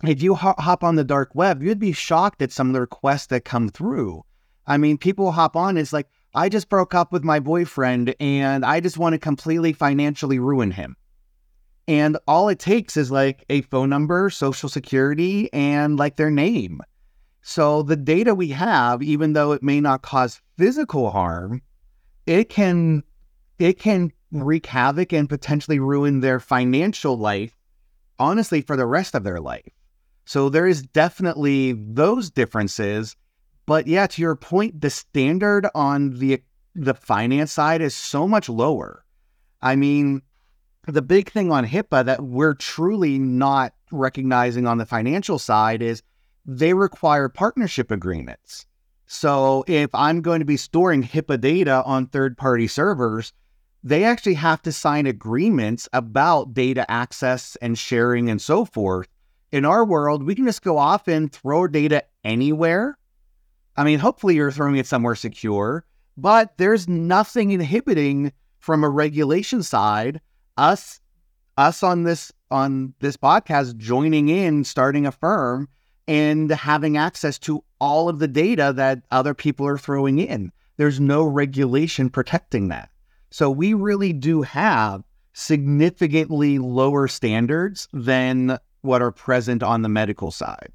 if you hop on the dark web, you'd be shocked at some of the requests that come through. I mean, people hop on, it's like, I just broke up with my boyfriend and I just want to completely financially ruin him. And all it takes is like a phone number, social security, and like their name. So the data we have, even though it may not cause physical harm, it can it can wreak havoc and potentially ruin their financial life, honestly, for the rest of their life. So there is definitely those differences. But yeah, to your point, the standard on the the finance side is so much lower. I mean, the big thing on HIPAA that we're truly not recognizing on the financial side is they require partnership agreements. So if I'm going to be storing HIPAA data on third party servers, they actually have to sign agreements about data access and sharing and so forth. In our world, we can just go off and throw data anywhere. I mean, hopefully you're throwing it somewhere secure, but there's nothing inhibiting from a regulation side us us on this on this podcast joining in starting a firm and having access to all of the data that other people are throwing in there's no regulation protecting that so we really do have significantly lower standards than what are present on the medical side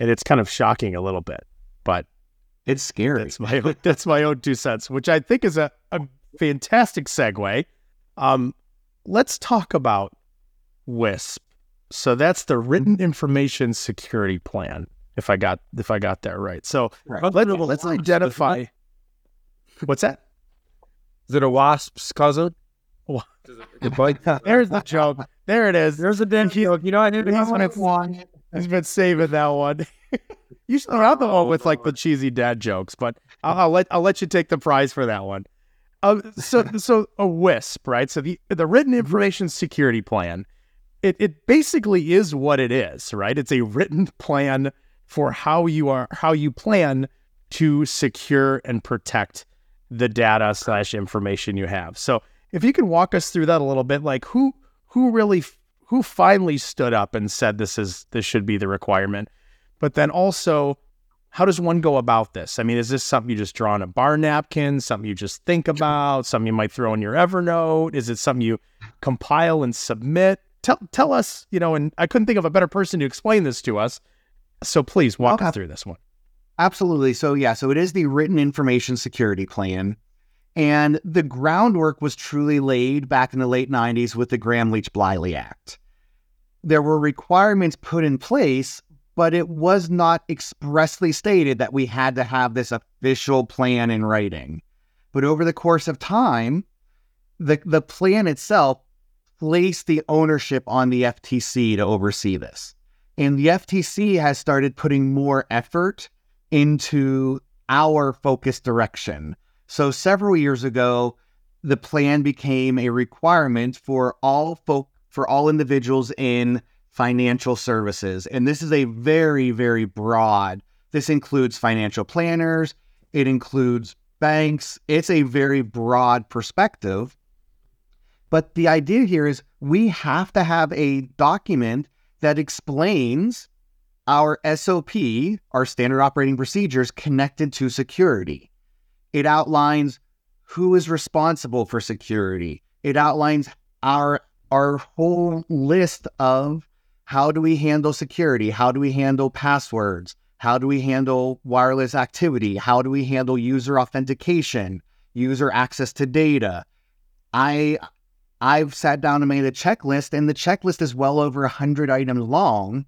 and it's kind of shocking a little bit but it's scary that's my own, that's my own two cents which i think is a, a fantastic segue um, let's talk about WISP. So that's the written information security plan. If I got if I got that right. So Right. let, let's identify. What's that? Is it a wasp's cousin? Wa- Your bud? There's the joke. There it is. There's a damn joke. You know, I didn't He's have been, he's been saving that one. Usually I'm the one with like the cheesy dad jokes, but I'll, I'll let I'll let you take the prize for that one. Uh, so so a WISP, right? So the the written information security plan, it it basically is what it is, right? It's a written plan for how you are how you plan to secure and protect the data slash information you have. So if you can walk us through that a little bit, like who who really who finally stood up and said this is this should be the requirement, but then also how does one go about this? I mean, is this something you just draw on a bar napkin, something you just think about, something you might throw in your Evernote? Is it something you compile and submit? Tell tell us, you know, and I couldn't think of a better person to explain this to us. So please walk us through this one. Absolutely. So, yeah, so it is the written information security plan. And the groundwork was truly laid back in the late 90s with the Gramm-Leach-Bliley Act. There were requirements put in place, but it was not expressly stated that we had to have this official plan in writing. But over the course of time, the, the plan itself placed the ownership on the FTC to oversee this. And the FTC has started putting more effort into our focus direction. So several years ago, the plan became a requirement for all folk for all individuals in financial services. And this is a very, very broad, this includes financial planners, it includes banks. It's a very broad perspective. But the idea here is we have to have a document that explains our SOP, our standard operating procedures connected to security. It outlines who is responsible for security. It outlines our our whole list of how do we handle security? How do we handle passwords? How do we handle wireless activity? How do we handle user authentication, user access to data? I I've sat down and made a checklist and the checklist is well over 100 items long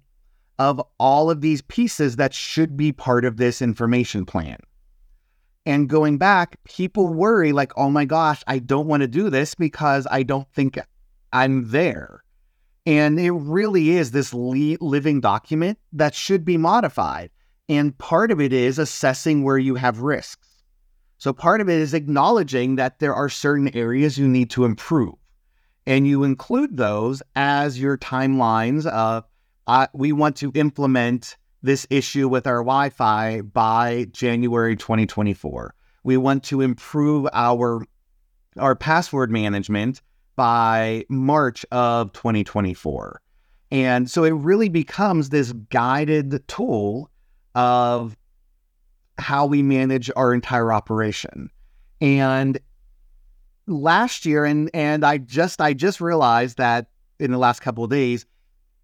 of all of these pieces that should be part of this information plan. And going back, people worry like, oh my gosh, I don't want to do this because I don't think I'm there. And it really is this living document that should be modified. And part of it is assessing where you have risks. So part of it is acknowledging that there are certain areas you need to improve. And you include those as your timelines of, uh, we want to implement this issue with our Wi Fi by January 2024. We want to improve our, our password management by March of 2024. And so it really becomes this guided tool of how we manage our entire operation. And last year, and and I just I just realized that in the last couple of days,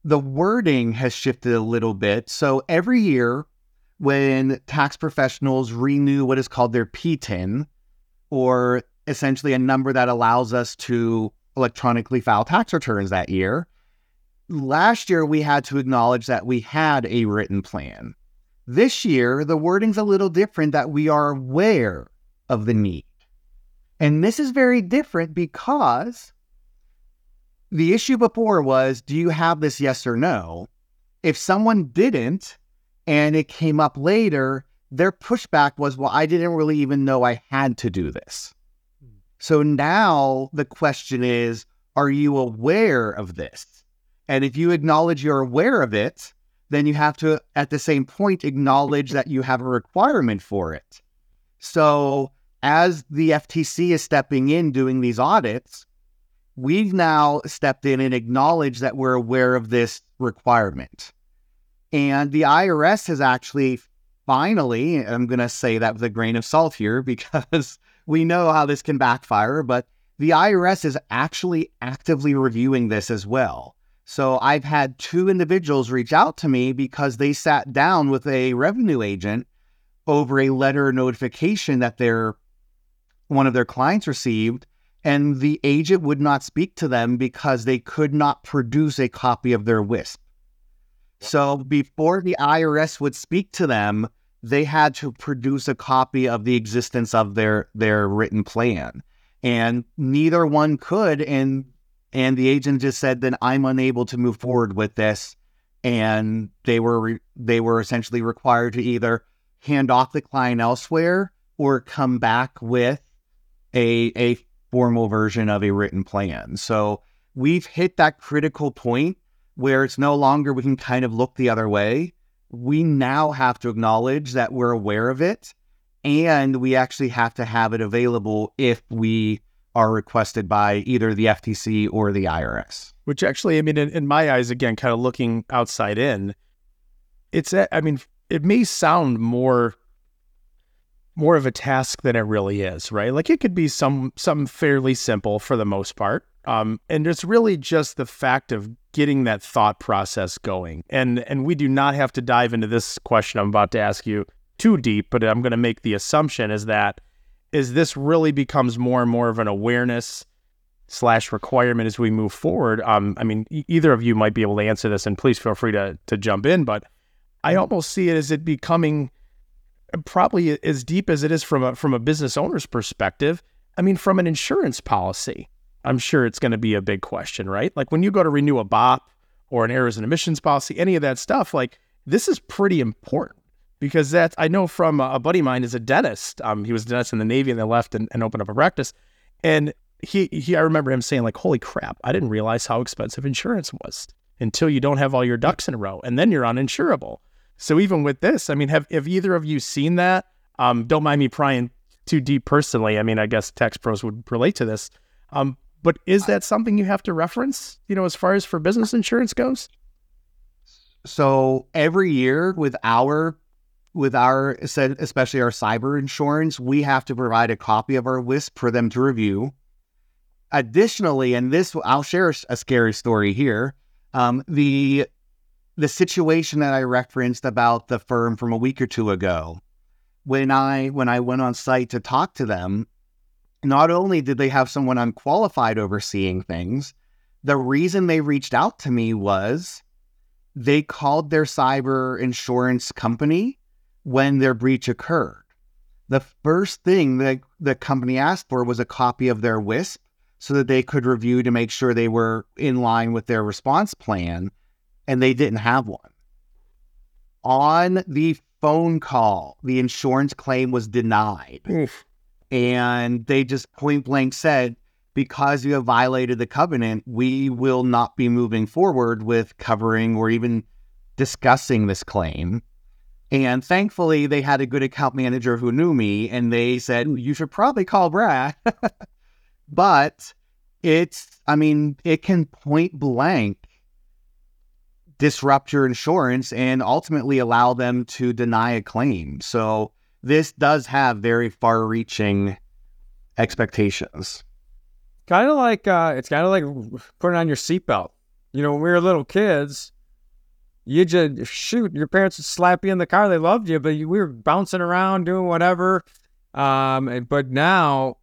the wording has shifted a little bit. So every year, when tax professionals renew what is called their PTIN, or essentially a number that allows us to electronically file tax returns that year, last year we had to acknowledge that we had a written plan. This year, the wording's a little different that we are aware of the need. And this is very different because the issue before was do you have this yes or no? If someone didn't and it came up later, their pushback was, well, I didn't really even know I had to do this. So now the question is, are you aware of this? And if you acknowledge you're aware of it, then you have to, at the same point, acknowledge that you have a requirement for it. So, as the FTC is stepping in doing these audits, we've now stepped in and acknowledged that we're aware of this requirement. And the IRS has actually finally, I'm going to say that with a grain of salt here because we know how this can backfire, but the IRS is actually actively reviewing this as well. So I've had two individuals reach out to me because they sat down with a revenue agent over a letter notification that their one of their clients received and the agent would not speak to them because they could not produce a copy of their WISP. So before the IRS would speak to them, they had to produce a copy of the existence of their their written plan. And neither one could and and the agent just said then I'm unable to move forward with this and they were re- they were essentially required to either hand off the client elsewhere or come back with a a formal version of a written plan. So we've hit that critical point where it's no longer we can kind of look the other way. We now have to acknowledge that we're aware of it and we actually have to have it available if we are requested by either the FTC or the IRS. Which actually, I mean, in, in my eyes, again, kind of looking outside in, it's, I mean, it may sound more more of a task than it really is, right? Like it could be some some fairly simple for the most part. Um, and it's really just the fact of getting that thought process going. And and we do not have to dive into this question I'm about to ask you too deep, but I'm going to make the assumption is that is this really becomes more and more of an awareness slash requirement as we move forward. Um, I mean, either of you might be able to answer this, and please feel free to to jump in. But I almost see it as it becoming probably as deep as it is from a from a business owner's perspective. I mean, from an insurance policy, I'm sure it's going to be a big question, right? Like when you go to renew a BOP or an errors and omissions policy, any of that stuff, like this is pretty important because that's I know from a buddy of mine is a dentist. Um, he was a dentist in the Navy and then left and, and opened up a practice. And he, he I remember him saying like, "Holy crap! I didn't realize how expensive insurance was until you don't have all your ducks in a row, and then you're uninsurable." So even with this, I mean, have have either of you seen that? Um, don't mind me prying too deep personally. I mean, I guess tax pros would relate to this. Um, but is that something you have to reference? You know, as far as for business insurance goes. So every year with our with our especially our cyber insurance, we have to provide a copy of our WISP for them to review. Additionally, and this I'll share a scary story here. Um, the the situation that I referenced about the firm from a week or two ago, when I when I went on site to talk to them, not only did they have someone unqualified overseeing things, the reason they reached out to me was they called their cyber insurance company when their breach occurred. The first thing that the company asked for was a copy of their WISP so that they could review to make sure they were in line with their response plan, and they didn't have one. On the phone call, the insurance claim was denied. Oof. And they just point blank said, because you have violated the covenant, we will not be moving forward with covering or even discussing this claim. And thankfully, they had a good account manager who knew me, and they said, You should probably call Brad. but it's, I mean, it can point blank disrupt your insurance and ultimately allow them to deny a claim. So this does have very far reaching expectations. Kind of like uh, it's kind of like putting on your seatbelt. You know, when we were little kids, you just shoot. Your parents would slap you in the car. They loved you, but you, we were bouncing around doing whatever. Um, but now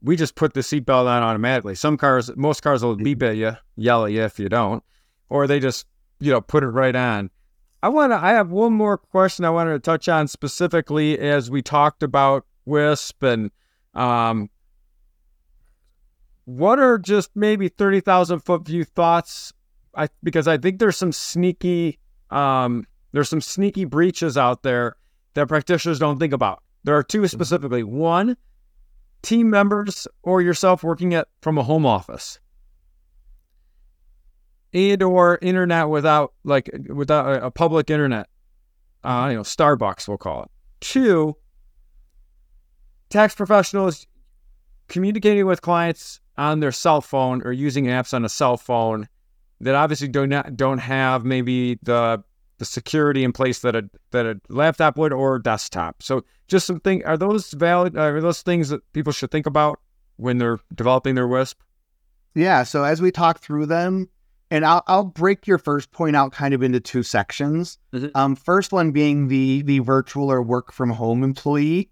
we just put the seatbelt on automatically. Some cars, most cars will beep at you, yell at you if you don't, or they just you know put it right on. I want to. I have one more question I wanted to touch on specifically as we talked about WISP and um, what are just maybe thirty thousand foot view thoughts? I because I think there's some sneaky um, there's some sneaky breaches out there that practitioners don't think about. There are two mm-hmm. specifically. One, team members or yourself working at from a home office and or internet without like without a, public internet. Uh, you know, Starbucks we'll call it. Two, tax professionals communicating with clients on their cell phone or using apps on a cell phone that obviously do not don't have maybe the the security in place that a that a laptop would or desktop. So just some thing are those valid are those things that people should think about when they're developing their WISP? Yeah, so as we talk through them, and I'll, I'll break your first point out kind of into two sections. Mm-hmm. Um, first one being the the virtual or work from home employee.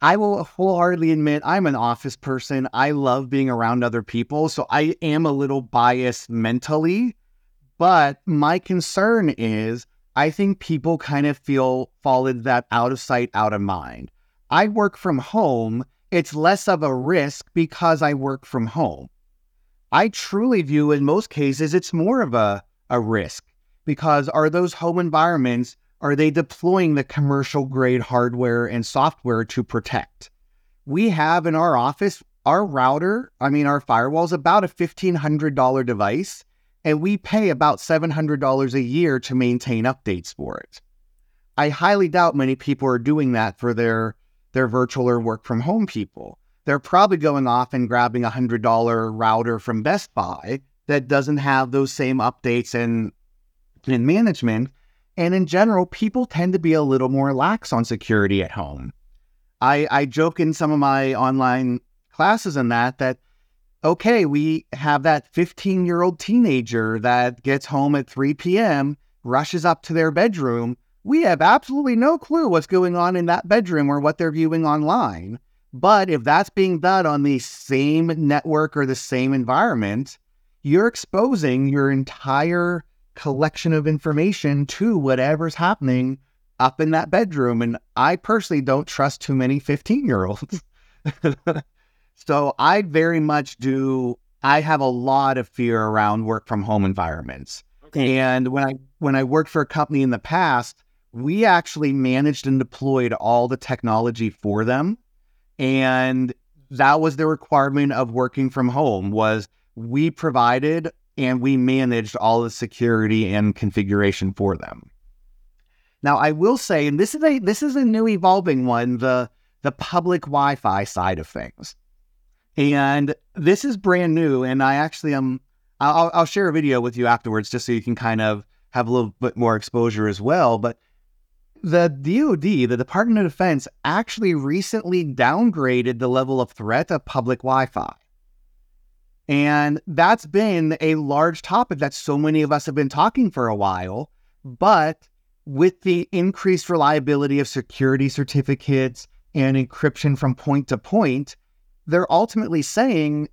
I will wholeheartedly admit I'm an office person. I love being around other people, so I am a little biased mentally. But my concern is I think people kind of feel fall into that out of sight, out of mind. I work from home. It's less of a risk because I work from home. I truly view in most cases it's more of a, a risk because are those home environments, are they deploying the commercial grade hardware and software to protect? We have in our office, our router, I mean, our firewall is about a $1,500 device, and we pay about $700 a year to maintain updates for it. I highly doubt many people are doing that for their, their virtual or work from home people they're probably going off and grabbing a hundred dollar router from Best Buy that doesn't have those same updates and and management. And in general, people tend to be a little more lax on security at home. I, I joke in some of my online classes and that that okay, we have that 15 year old teenager that gets home at 3 p.m., rushes up to their bedroom. We have absolutely no clue what's going on in that bedroom or what they're viewing online. But if that's being done on the same network or the same environment, you're exposing your entire collection of information to whatever's happening up in that bedroom. And I personally don't trust too many 15 year olds. so I very much do. I have a lot of fear around work from home environments. Okay. And when I when I worked for a company in the past, we actually managed and deployed all the technology for them and that was the requirement of working from home was we provided and we managed all the security and configuration for them. Now, I will say, and this is a this is a new evolving one, the the public Wi-Fi side of things, and this is brand new. And I actually am I'll, I'll share a video with you afterwards just so you can kind of have a little bit more exposure as well. But the DoD, the Department of Defense, actually recently downgraded the level of threat of public Wi-Fi. And that's been a large topic that so many of us have been talking for a while. But with the increased reliability of security certificates and encryption from point to point, they're ultimately saying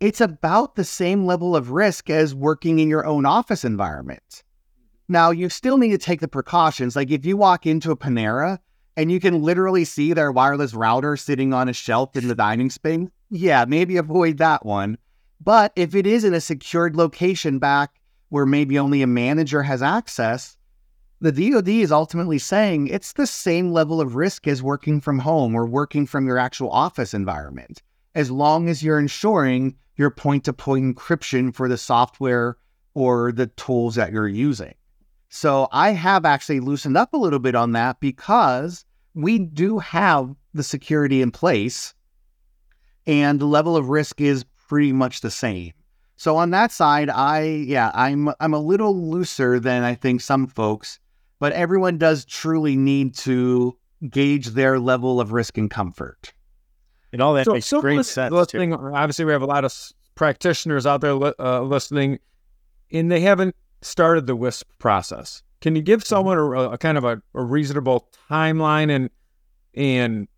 it's about the same level of risk as working in your own office environment. Now, you still need to take the precautions. Like if you walk into a Panera and you can literally see their wireless router sitting on a shelf in the dining space, yeah, maybe avoid that one. But if it is in a secured location back where maybe only a manager has access, the DoD is ultimately saying it's the same level of risk as working from home or working from your actual office environment, as long as you're ensuring your point to point encryption for the software or the tools that you're using. So I have actually loosened up a little bit on that because we do have the security in place and the level of risk is pretty much the same. So on that side, I yeah, I'm I'm a little looser than I think some folks, but everyone does truly need to gauge their level of risk and comfort. And all that So, makes so great listen- sense. listening, too. obviously, we have a lot of practitioners out there uh, listening, and they haven't started the WISP process. Can you Mm-hmm. give someone a, a kind of a, a reasonable timeline and and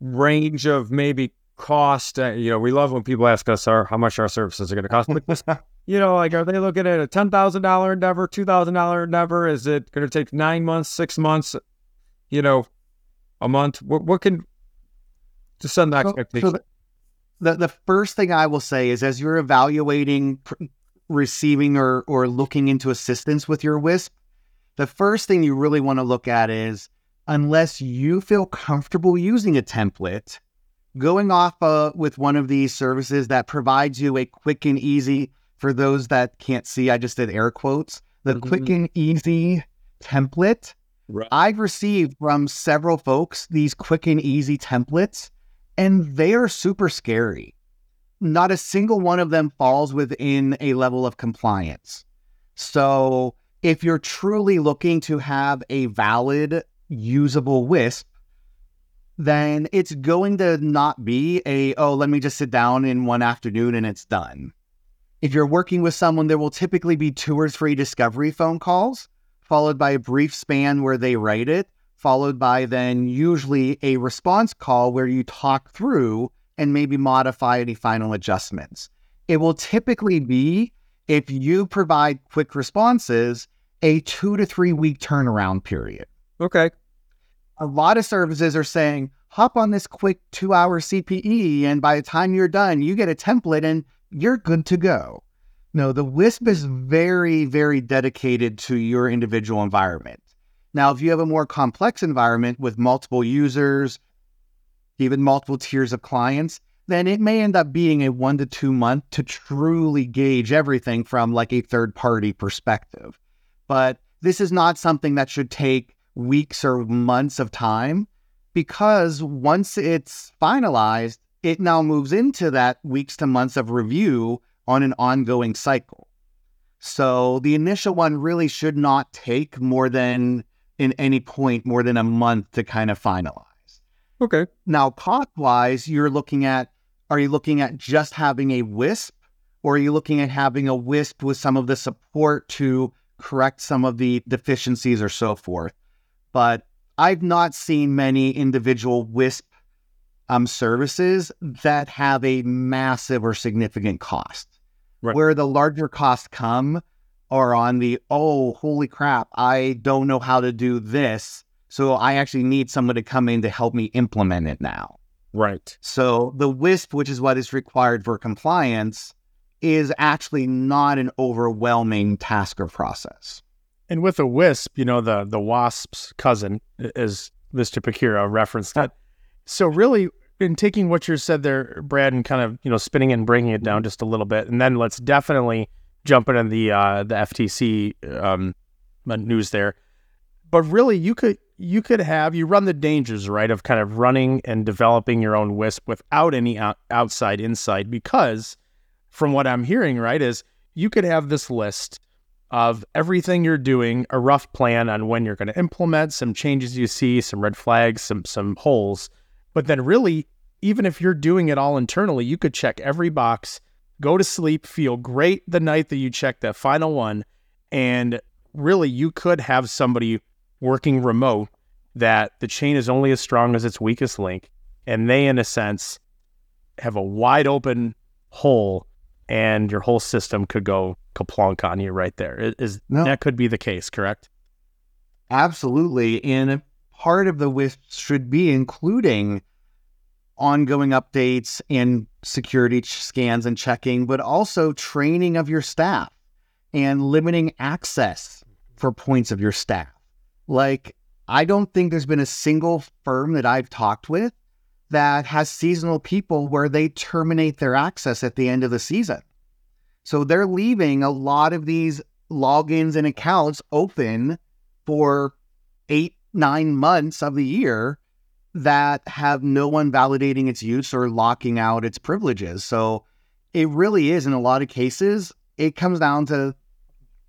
range of maybe cost? Uh, you know, we love when people ask us our, how much our services are going to cost. You know, like, are they looking at a ten thousand dollar endeavor, two thousand dollar endeavor? Is it going to take nine months, six months? You know, a month? What, what can just send the So- expectation? so the, the the first thing I will say is as you're evaluating pr- receiving or or looking into assistance with your WISP, the first thing you really want to look at is unless you feel comfortable using a template, going off uh, with one of these services that provides you a quick and easy for those that can't see, I just did air quotes, the Mhm. quick and easy template. Right. I've received from several folks these quick and easy templates, and they are super scary. Not a single one of them falls within a level of compliance. So, if you're truly looking to have a valid, usable WISP, then it's going to not be a, oh, let me just sit down in one afternoon and it's done. If you're working with someone, there will typically be two or three discovery phone calls, followed by a brief span where they write it, followed by then usually a response call where you talk through and maybe modify any final adjustments. It will typically be, if you provide quick responses, a two to three week turnaround period Okay. a lot of services are saying hop on this quick two hour CPE, and by the time you're done, you get a template and you're good to go. No, the WISP is very, very dedicated to your individual environment. Now, if you have a more complex environment with multiple users, even multiple tiers of clients, then it may end up being a one to two month to truly gauge everything from like a third party perspective. But this is not something that should take weeks or months of time because once it's finalized, it now moves into that weeks to months of review on an ongoing cycle. So the initial one really should not take more than, in any point, more than a month to kind of finalize. Okay. Now, cost wise, you're looking at are you looking at just having a WISP or are you looking at having a WISP with some of the support to correct some of the deficiencies or so forth? But I've not seen many individual WISP um, services that have a massive or significant cost. Right. Where the larger costs come are on the, oh, holy crap, I don't know how to do this. So I actually need someone to come in to help me implement it now. Right. So the WISP, which is what is required for compliance, is actually not an overwhelming task or process. And with a wisp, you know, the the wasp's cousin, is Mr. Picciurro referenced it. So really, in taking what you said there, Brad, and kind of you know spinning it and bringing it down just a little bit, and then let's definitely jump into the uh, the FTC um, news there. But really, you could you could have you run the dangers right of kind of running and developing your own WISP without any out, outside insight because from what I'm hearing right is you could have this list of everything you're doing, a rough plan on when you're going to implement, some changes you see, some red flags, some some holes. But then really, even if you're doing it all internally, you could check every box, go to sleep, feel great the night that you check that final one, and really you could have somebody working remote that the chain is only as strong as its weakest link. And they, in a sense, have a wide open hole and your whole system could go kaplunk on you right there. Is no. that could be the case, correct? Absolutely. And part of the WISP should be including ongoing updates and security scans and checking, but also training of your staff and limiting access for points of your staff. Like, I don't think there's been a single firm that I've talked with that has seasonal people where they terminate their access at the end of the season. So they're leaving a lot of these logins and accounts open for eight, nine months of the year that have no one validating its use or locking out its privileges. So it really is, in a lot of cases, it comes down to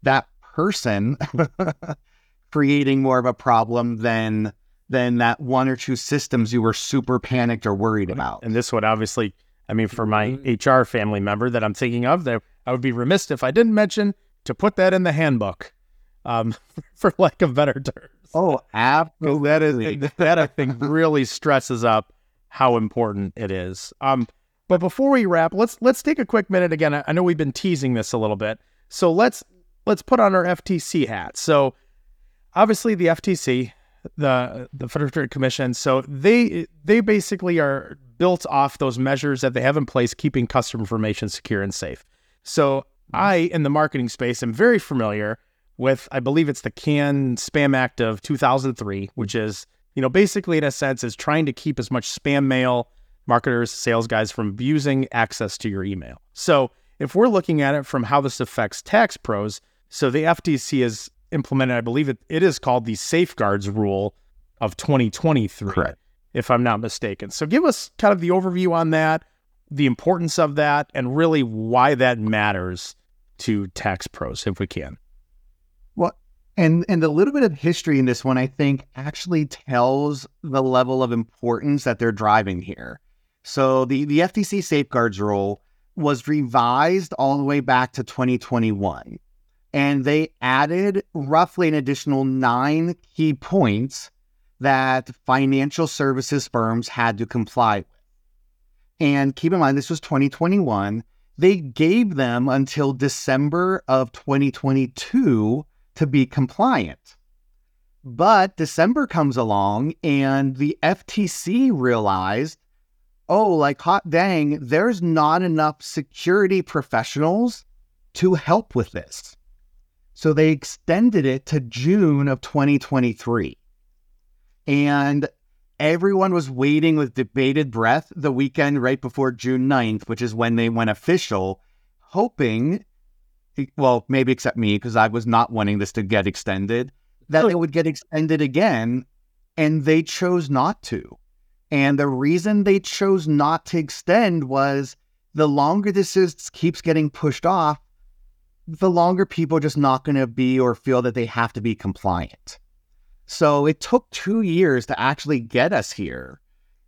that person creating more of a problem than than that one or two systems you were super panicked or worried about. And this would obviously, I mean, for my HR family member that I'm thinking of, that I would be remiss if I didn't mention to put that in the handbook, um, for lack of better terms. Oh, absolutely. That is that I think really stresses up how important it is. Um, but before we wrap, let's let's take a quick minute again. I, I know we've been teasing this a little bit, so let's let's put on our FTC hat. So obviously the FTC, the the Federal Trade Commission, so they they basically are built off those measures that they have in place, keeping customer information secure and safe. So mm-hmm. I, in the marketing space, am very familiar with, I believe it's the CAN-SPAM Act of 2003, mm-hmm. which is, you know, basically in a sense is trying to keep as much spam mail, marketers, sales guys from abusing access to your email. So if we're looking at it from how this affects tax pros, so the FTC has implemented, I believe it, it is called the Safeguards Rule of 2023, Correct. if I'm not mistaken. So give us kind of the overview on that, the importance of that, and really why that matters to tax pros, if we can. Well, and and a little bit of history in this one, I think, actually tells the level of importance that they're driving here. So the the FTC Safeguards Rule was revised all the way back to 2021 and they added roughly an additional nine key points that financial services firms had to comply with. And keep in mind, this was 2021. They gave them until December of 2022 to be compliant. But December comes along and the FTC realized, oh, like hot dang, there's not enough security professionals to help with this. So they extended it to June of 2023. And everyone was waiting with debated breath the weekend right before June 9th, which is when they went official, hoping, well, maybe except me, because I was not wanting this to get extended, that it would get extended again. And they chose not to. And the reason they chose not to extend was the longer this is, keeps getting pushed off, the longer people just not going to be or feel that they have to be compliant. So it took two years to actually get us here,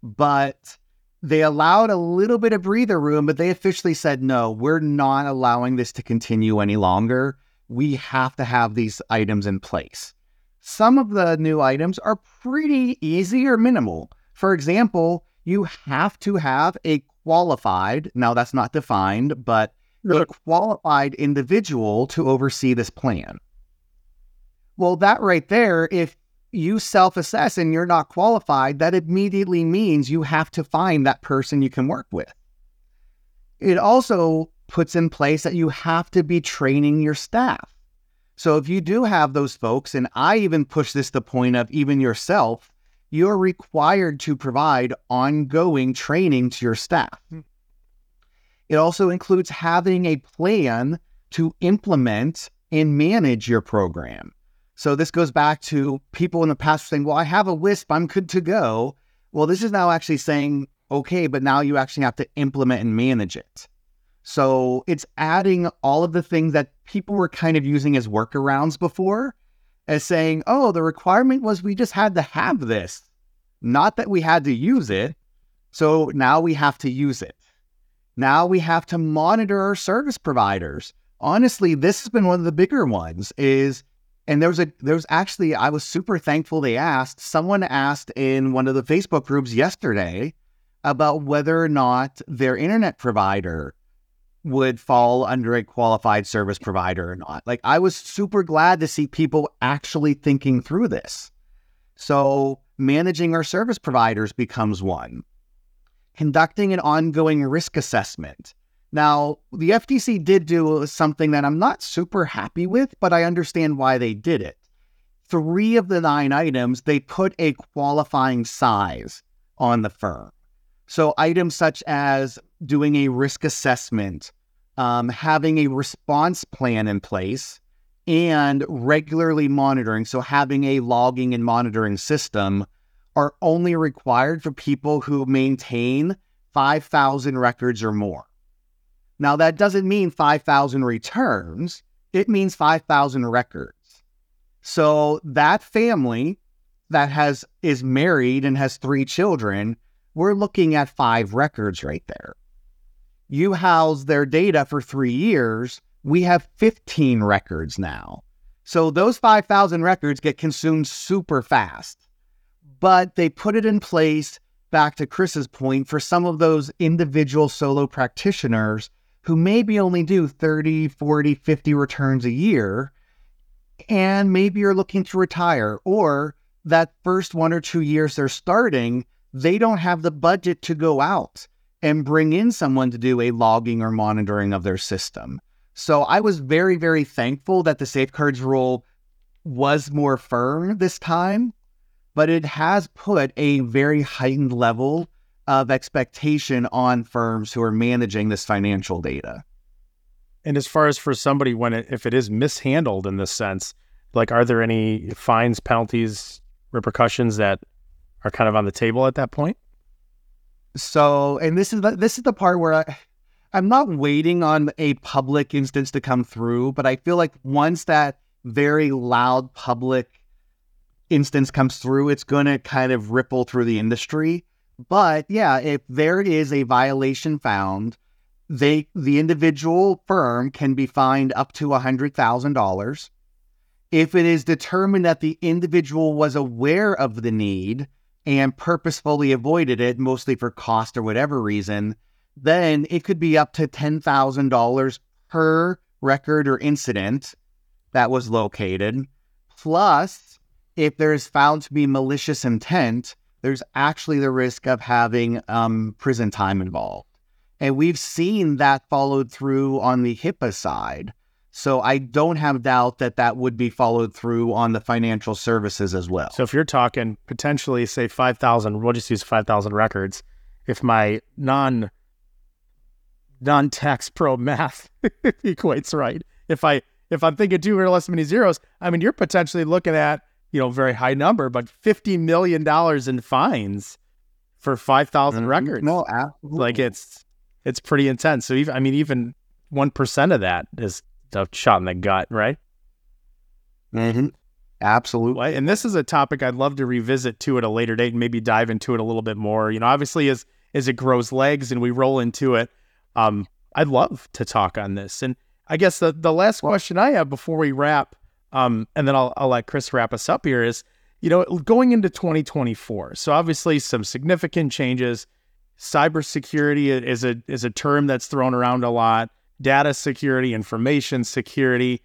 but they allowed a little bit of breather room, but they officially said, no, we're not allowing this to continue any longer. We have to have these items in place. Some of the new items are pretty easy or minimal. For example, you have to have a qualified, now that's not defined, but a qualified individual to oversee this plan. Well, that right there, if you self assess and you're not qualified, that immediately means you have to find that person you can work with. It also puts in place that you have to be training your staff. So if you do have those folks, and I even push this to the point of even yourself, you're required to provide ongoing training to your staff. Hmm. It also includes having a plan to implement and manage your program. So this goes back to people in the past saying, well, I have a WISP, I'm good to go. Well, this is now actually saying, okay, but now you actually have to implement and manage it. So it's adding all of the things that people were kind of using as workarounds before as saying, oh, the requirement was we just had to have this, not that we had to use it. So now we have to use it. Now we have to monitor our service providers. Honestly, this has been one of the bigger ones is and there was a there was actually I was super thankful they asked. Someone asked in one of the Facebook groups yesterday about whether or not their internet provider would fall under a qualified service provider or not. Like I was super glad to see people actually thinking through this. So managing our service providers becomes one. Conducting an ongoing risk assessment. Now, the FTC did do something that I'm not super happy with, but I understand why they did it. Three of the nine items, they put a qualifying size on the firm. So, items such as doing a risk assessment, um, having a response plan in place, and regularly monitoring, so having a logging and monitoring system, are only required for people who maintain 5,000 records or more. Now, that doesn't mean 5,000 returns, it means 5,000 records. So, that family that has is married and has three children we're looking at five records right there. You house their data for three years, we have 15 records now. So those 5,000 records get consumed super fast. But they put it in place, back to Chris's point, for some of those individual solo practitioners who maybe only do 30, 40, 50 returns a year. And maybe you're looking to retire, or that first one or two years they're starting, they don't have the budget to go out and bring in someone to do a logging or monitoring of their system. So I was very, very thankful that the safeguards rule was more firm this time, but it has put a very heightened level of expectation on firms who are managing this financial data. And as far as for somebody when it, if it is mishandled in this sense, like are there any fines, penalties, repercussions that are kind of on the table at that point. So, and this is the, this is the part where I, I'm not waiting on a public instance to come through, but I feel like once that very loud public instance comes through, it's going to kind of ripple through the industry. But yeah, if there is a violation found, they the individual firm can be fined up to a hundred thousand dollars. If it is determined that the individual was aware of the need and purposefully avoided it, mostly for cost or whatever reason, then it could be up to $10,000 per record or incident that was located. Plus, if there's found to be malicious intent, there's actually the risk of having um, prison time involved. And we've seen that followed through on the HIPAA side. So I don't have doubt that that would be followed through on the financial services as well. So if you're talking potentially, say, 5,000, we'll just use 5,000 records. If my non non tax pro math equates right, if I if I'm thinking two or less many zeros, I mean you're potentially looking at you know very high number, but fifty million dollars in fines for five thousand mm-hmm. records. No, absolutely. like it's it's pretty intense. So even I mean even one percent of that is a shot in the gut, right? Mm-hmm. Absolutely. And this is a topic I'd love to revisit to at a later date and maybe dive into it a little bit more. You know, obviously as as it grows legs and we roll into it, um, I'd love to talk on this. And I guess the the last well, question I have before we wrap, um, and then I'll I'll let Chris wrap us up here is, you know, going into 2024. So obviously some significant changes. Cybersecurity is a is a term that's thrown around a lot data security, information security.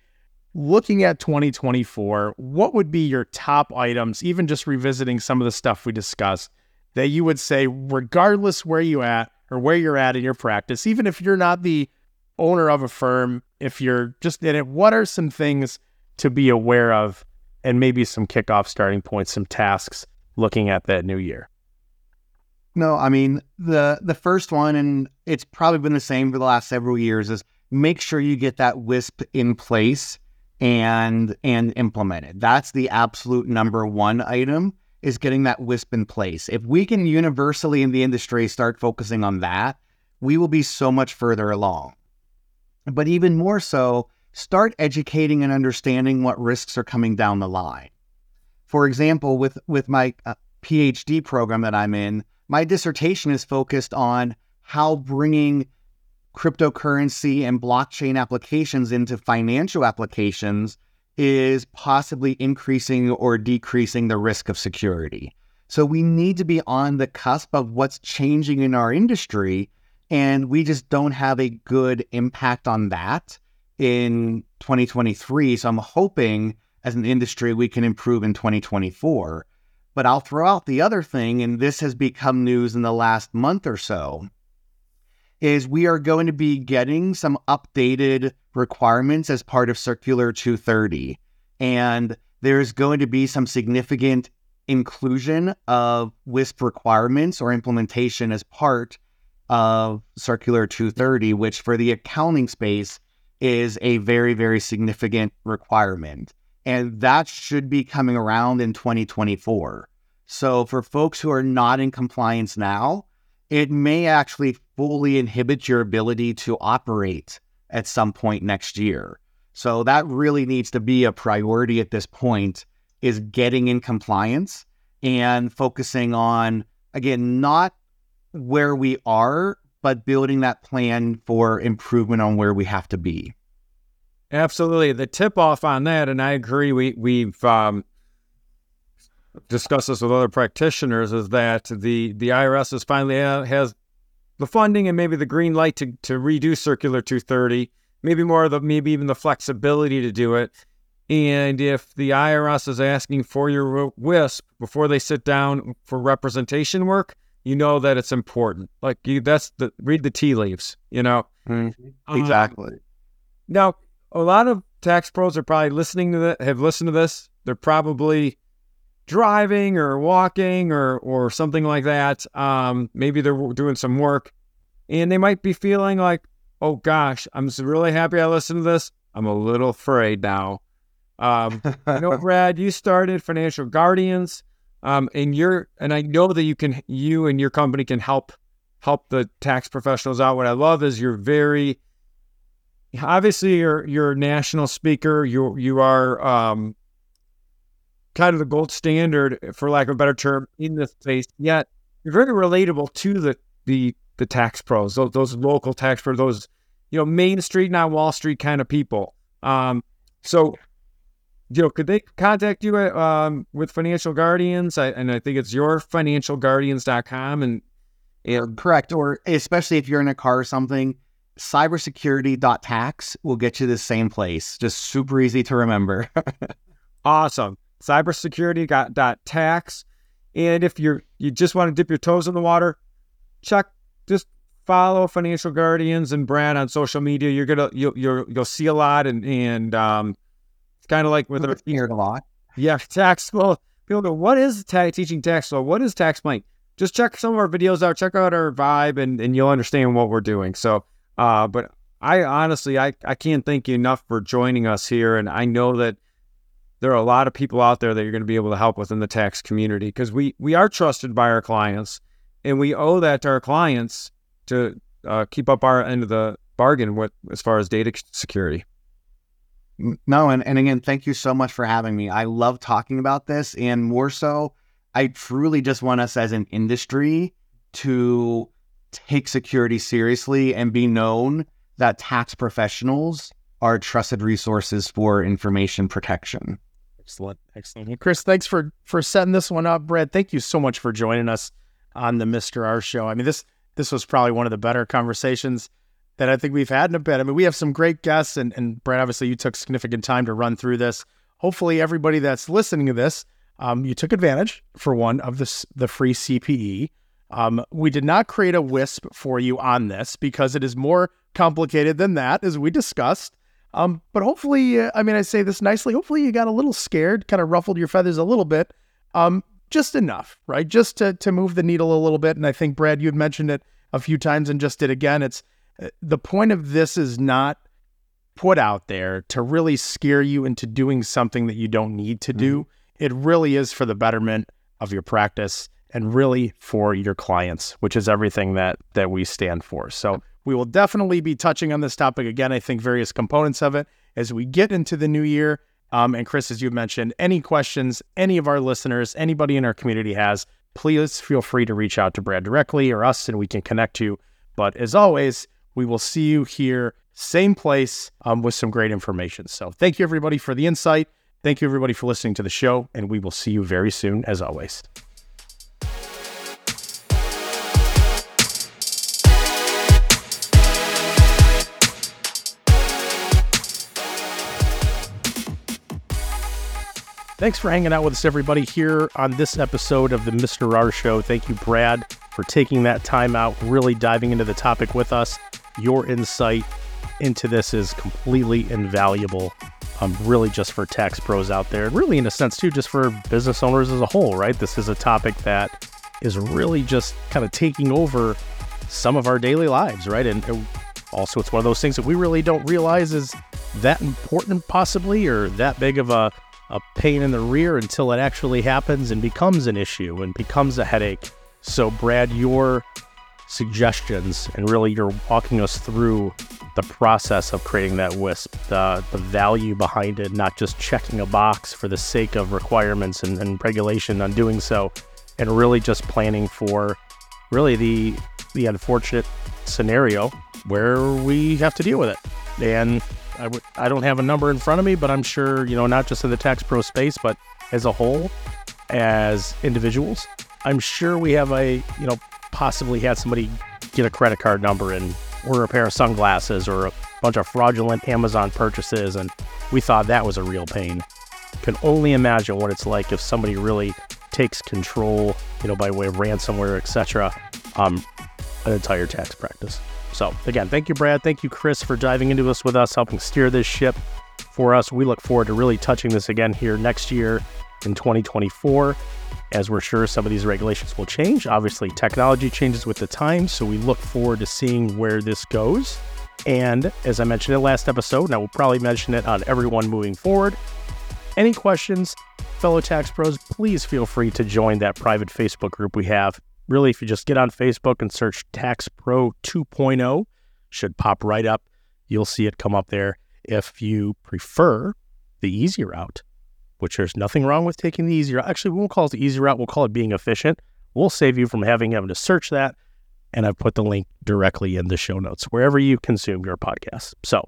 Looking at 2024, what would be your top items, even just revisiting some of the stuff we discussed, that you would say, regardless where you at or where you're at in your practice, even if you're not the owner of a firm, if you're just in it, what are some things to be aware of and maybe some kickoff starting points, some tasks looking at that new year? No, I mean the the first one, and it's probably been the same for the last several years, is make sure you get that WISP in place and and implemented. That's the absolute number one item is getting that WISP in place. If we can universally in the industry start focusing on that, we will be so much further along. But even more so, start educating and understanding what risks are coming down the line. For example, with with my uh, PhD program that I'm in, my dissertation is focused on how bringing cryptocurrency and blockchain applications into financial applications is possibly increasing or decreasing the risk of security. So we need to be on the cusp of what's changing in our industry, and we just don't have a good impact on that in 2023. So I'm hoping as an industry we can improve in 2024. But I'll throw out the other thing, and this has become news in the last month or so, is we are going to be getting some updated requirements as part of Circular 230. And there's going to be some significant inclusion of WISP requirements or implementation as part of Circular 230, which for the accounting space is a very, very significant requirement and that should be coming around in 2024. So for folks who are not in compliance now, it may actually fully inhibit your ability to operate at some point next year. So that really needs to be a priority at this point is getting in compliance and focusing on again not where we are but building that plan for improvement on where we have to be. Absolutely. The tip off on that, and I agree, we, we've um, discussed this with other practitioners, is that the, the IRS is finally uh, has the funding and maybe the green light to, to redo Circular 230, maybe more of the, maybe even the flexibility to do it. And if the IRS is asking for your WISP before they sit down for representation work, you know that it's important. Like you, that's the read the tea leaves. You know, mm-hmm. exactly. Um, now, a lot of tax pros are probably listening to that, have listened to this. They're probably driving or walking or or something like that. Um, maybe they're doing some work, and they might be feeling like, "Oh gosh, I'm really happy I listened to this. I'm a little afraid now." Um, you know, Brad, you started Financial Guardians, um, and you're and I know that you can, you and your company can help help the tax professionals out. What I love is you're very obviously you're you're a national speaker. You you are um, kind of the gold standard, for lack of a better term, in this space. Yet you're very relatable to the the the tax pros, those, those local tax pros, those you know Main Street, not Wall Street kind of people. Um, so you know, could they contact you um, with Financial Guardians? I, and I think it's yourfinancialguardians.com and, and correct. Or especially if you're in a car or something, cybersecurity.tax will get you the same place. Just super easy to remember. awesome. Cybersecurity.tax. And if you're you just want to dip your toes in the water, check just follow Financial Guardians and Brad on social media. You're gonna you'll you'll, you'll see a lot and and um it's kind of like with a a lot. Yeah, tax flow. People go, what is ta- teaching tax flow? What is tax planning? Just check some of our videos out. Check out our vibe, and and you'll understand what we're doing. So uh, but I honestly, I, I can't thank you enough for joining us here. And I know that there are a lot of people out there that you're going to be able to help within the tax community because we, we are trusted by our clients and we owe that to our clients to uh, keep up our end of the bargain with as far as data security. No, and, and again, thank you so much for having me. I love talking about this, and more so, I truly just want us as an industry to take security seriously and be known that tax professionals are trusted resources for information protection. Excellent, excellent. Chris, thanks for for setting this one up. Brad, thank you so much for joining us on the Mr. R show. I mean, this this was probably one of the better conversations that I think we've had in a bit. I mean, we have some great guests, and and Brad, obviously, you took significant time to run through this. Hopefully, everybody that's listening to this, um, you took advantage for one of this the free CPE. Um, we did not create a WISP for you on this because it is more complicated than that, as we discussed. Um, but hopefully, uh, I mean, I say this nicely. Hopefully, you got a little scared, kind of ruffled your feathers a little bit. Um, just enough, right? Just to to move the needle a little bit. And I think Brad, you had mentioned it a few times and just did again. It's the point of this is not put out there to really scare you into doing something that you don't need to do. Mm-hmm. It really is for the betterment of your practice and really for your clients, which is everything that that we stand for. So we will definitely be touching on this topic again. I think various components of it as we get into the new year. Um, and Chris, as you mentioned, any questions any of our listeners, anybody in our community has, please feel free to reach out to Brad directly or us, and we can connect you. But as always, we will see you here, same place, um, with some great information. So thank you everybody for the insight. Thank you everybody for listening to the show, and we will see you very soon, as always. Thanks for hanging out with us, everybody, here on this episode of the Mr. R Show. Thank you, Brad, for taking that time out, really diving into the topic with us. Your insight into this is completely invaluable, um, really just for tax pros out there, and really, in a sense, too, just for business owners as a whole, right? This is a topic that is really just kind of taking over some of our daily lives, right? And, and also, it's one of those things that we really don't realize is that important, possibly, or that big of a a pain in the rear until it actually happens and becomes an issue and becomes a headache. So, Brad, your suggestions and really you're walking us through the process of creating that WISP, the, the value behind it, not just checking a box for the sake of requirements and, and regulation on doing so, and really just planning for really the the unfortunate scenario where we have to deal with it. And I w- I don't have a number in front of me, but I'm sure, you know, not just in the tax pro space, but as a whole, as individuals, I'm sure we have a, you know, possibly had somebody get a credit card number and order a pair of sunglasses or a bunch of fraudulent Amazon purchases, and we thought that was a real pain. Can only imagine what it's like if somebody really takes control, you know, by way of ransomware, etc. Um, an entire tax practice. So, again, thank you, Brad. Thank you, Chris, for diving into this with us, helping steer this ship for us. We look forward to really touching this again here next year in 2024, as we're sure some of these regulations will change. Obviously, technology changes with the times, so we look forward to seeing where this goes. And as I mentioned in the last episode, and I will probably mention it on everyone moving forward, any questions, fellow tax pros, please feel free to join that private Facebook group we have really, if you just get on Facebook and search Tax Pro 2.0, should pop right up. You'll see it come up there. If you prefer the easy route, which there's nothing wrong with taking the easy route. Actually, we won't call it the easy route. We'll call it being efficient. We'll save you from having having to search that. And I've put the link directly in the show notes wherever you consume your podcast. So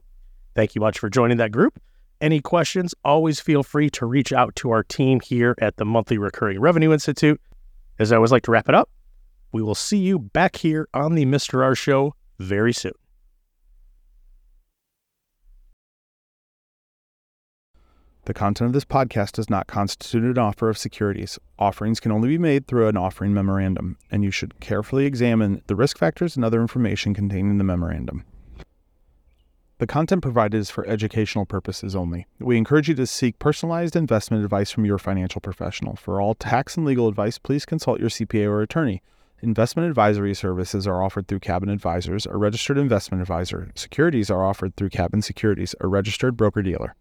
thank you much for joining that group. Any questions, always feel free to reach out to our team here at the Monthly Recurring Revenue Institute. As I always like to wrap it up, we will see you back here on the Mr. R Show very soon. The content of this podcast does not constitute an offer of securities. Offerings can only be made through an offering memorandum, and you should carefully examine the risk factors and other information contained in the memorandum. The content provided is for educational purposes only. We encourage you to seek personalized investment advice from your financial professional. For all tax and legal advice, please consult your CPA or attorney. Investment advisory services are offered through Cabin Advisors, a registered investment advisor. Securities are offered through Cabin Securities, a registered broker dealer.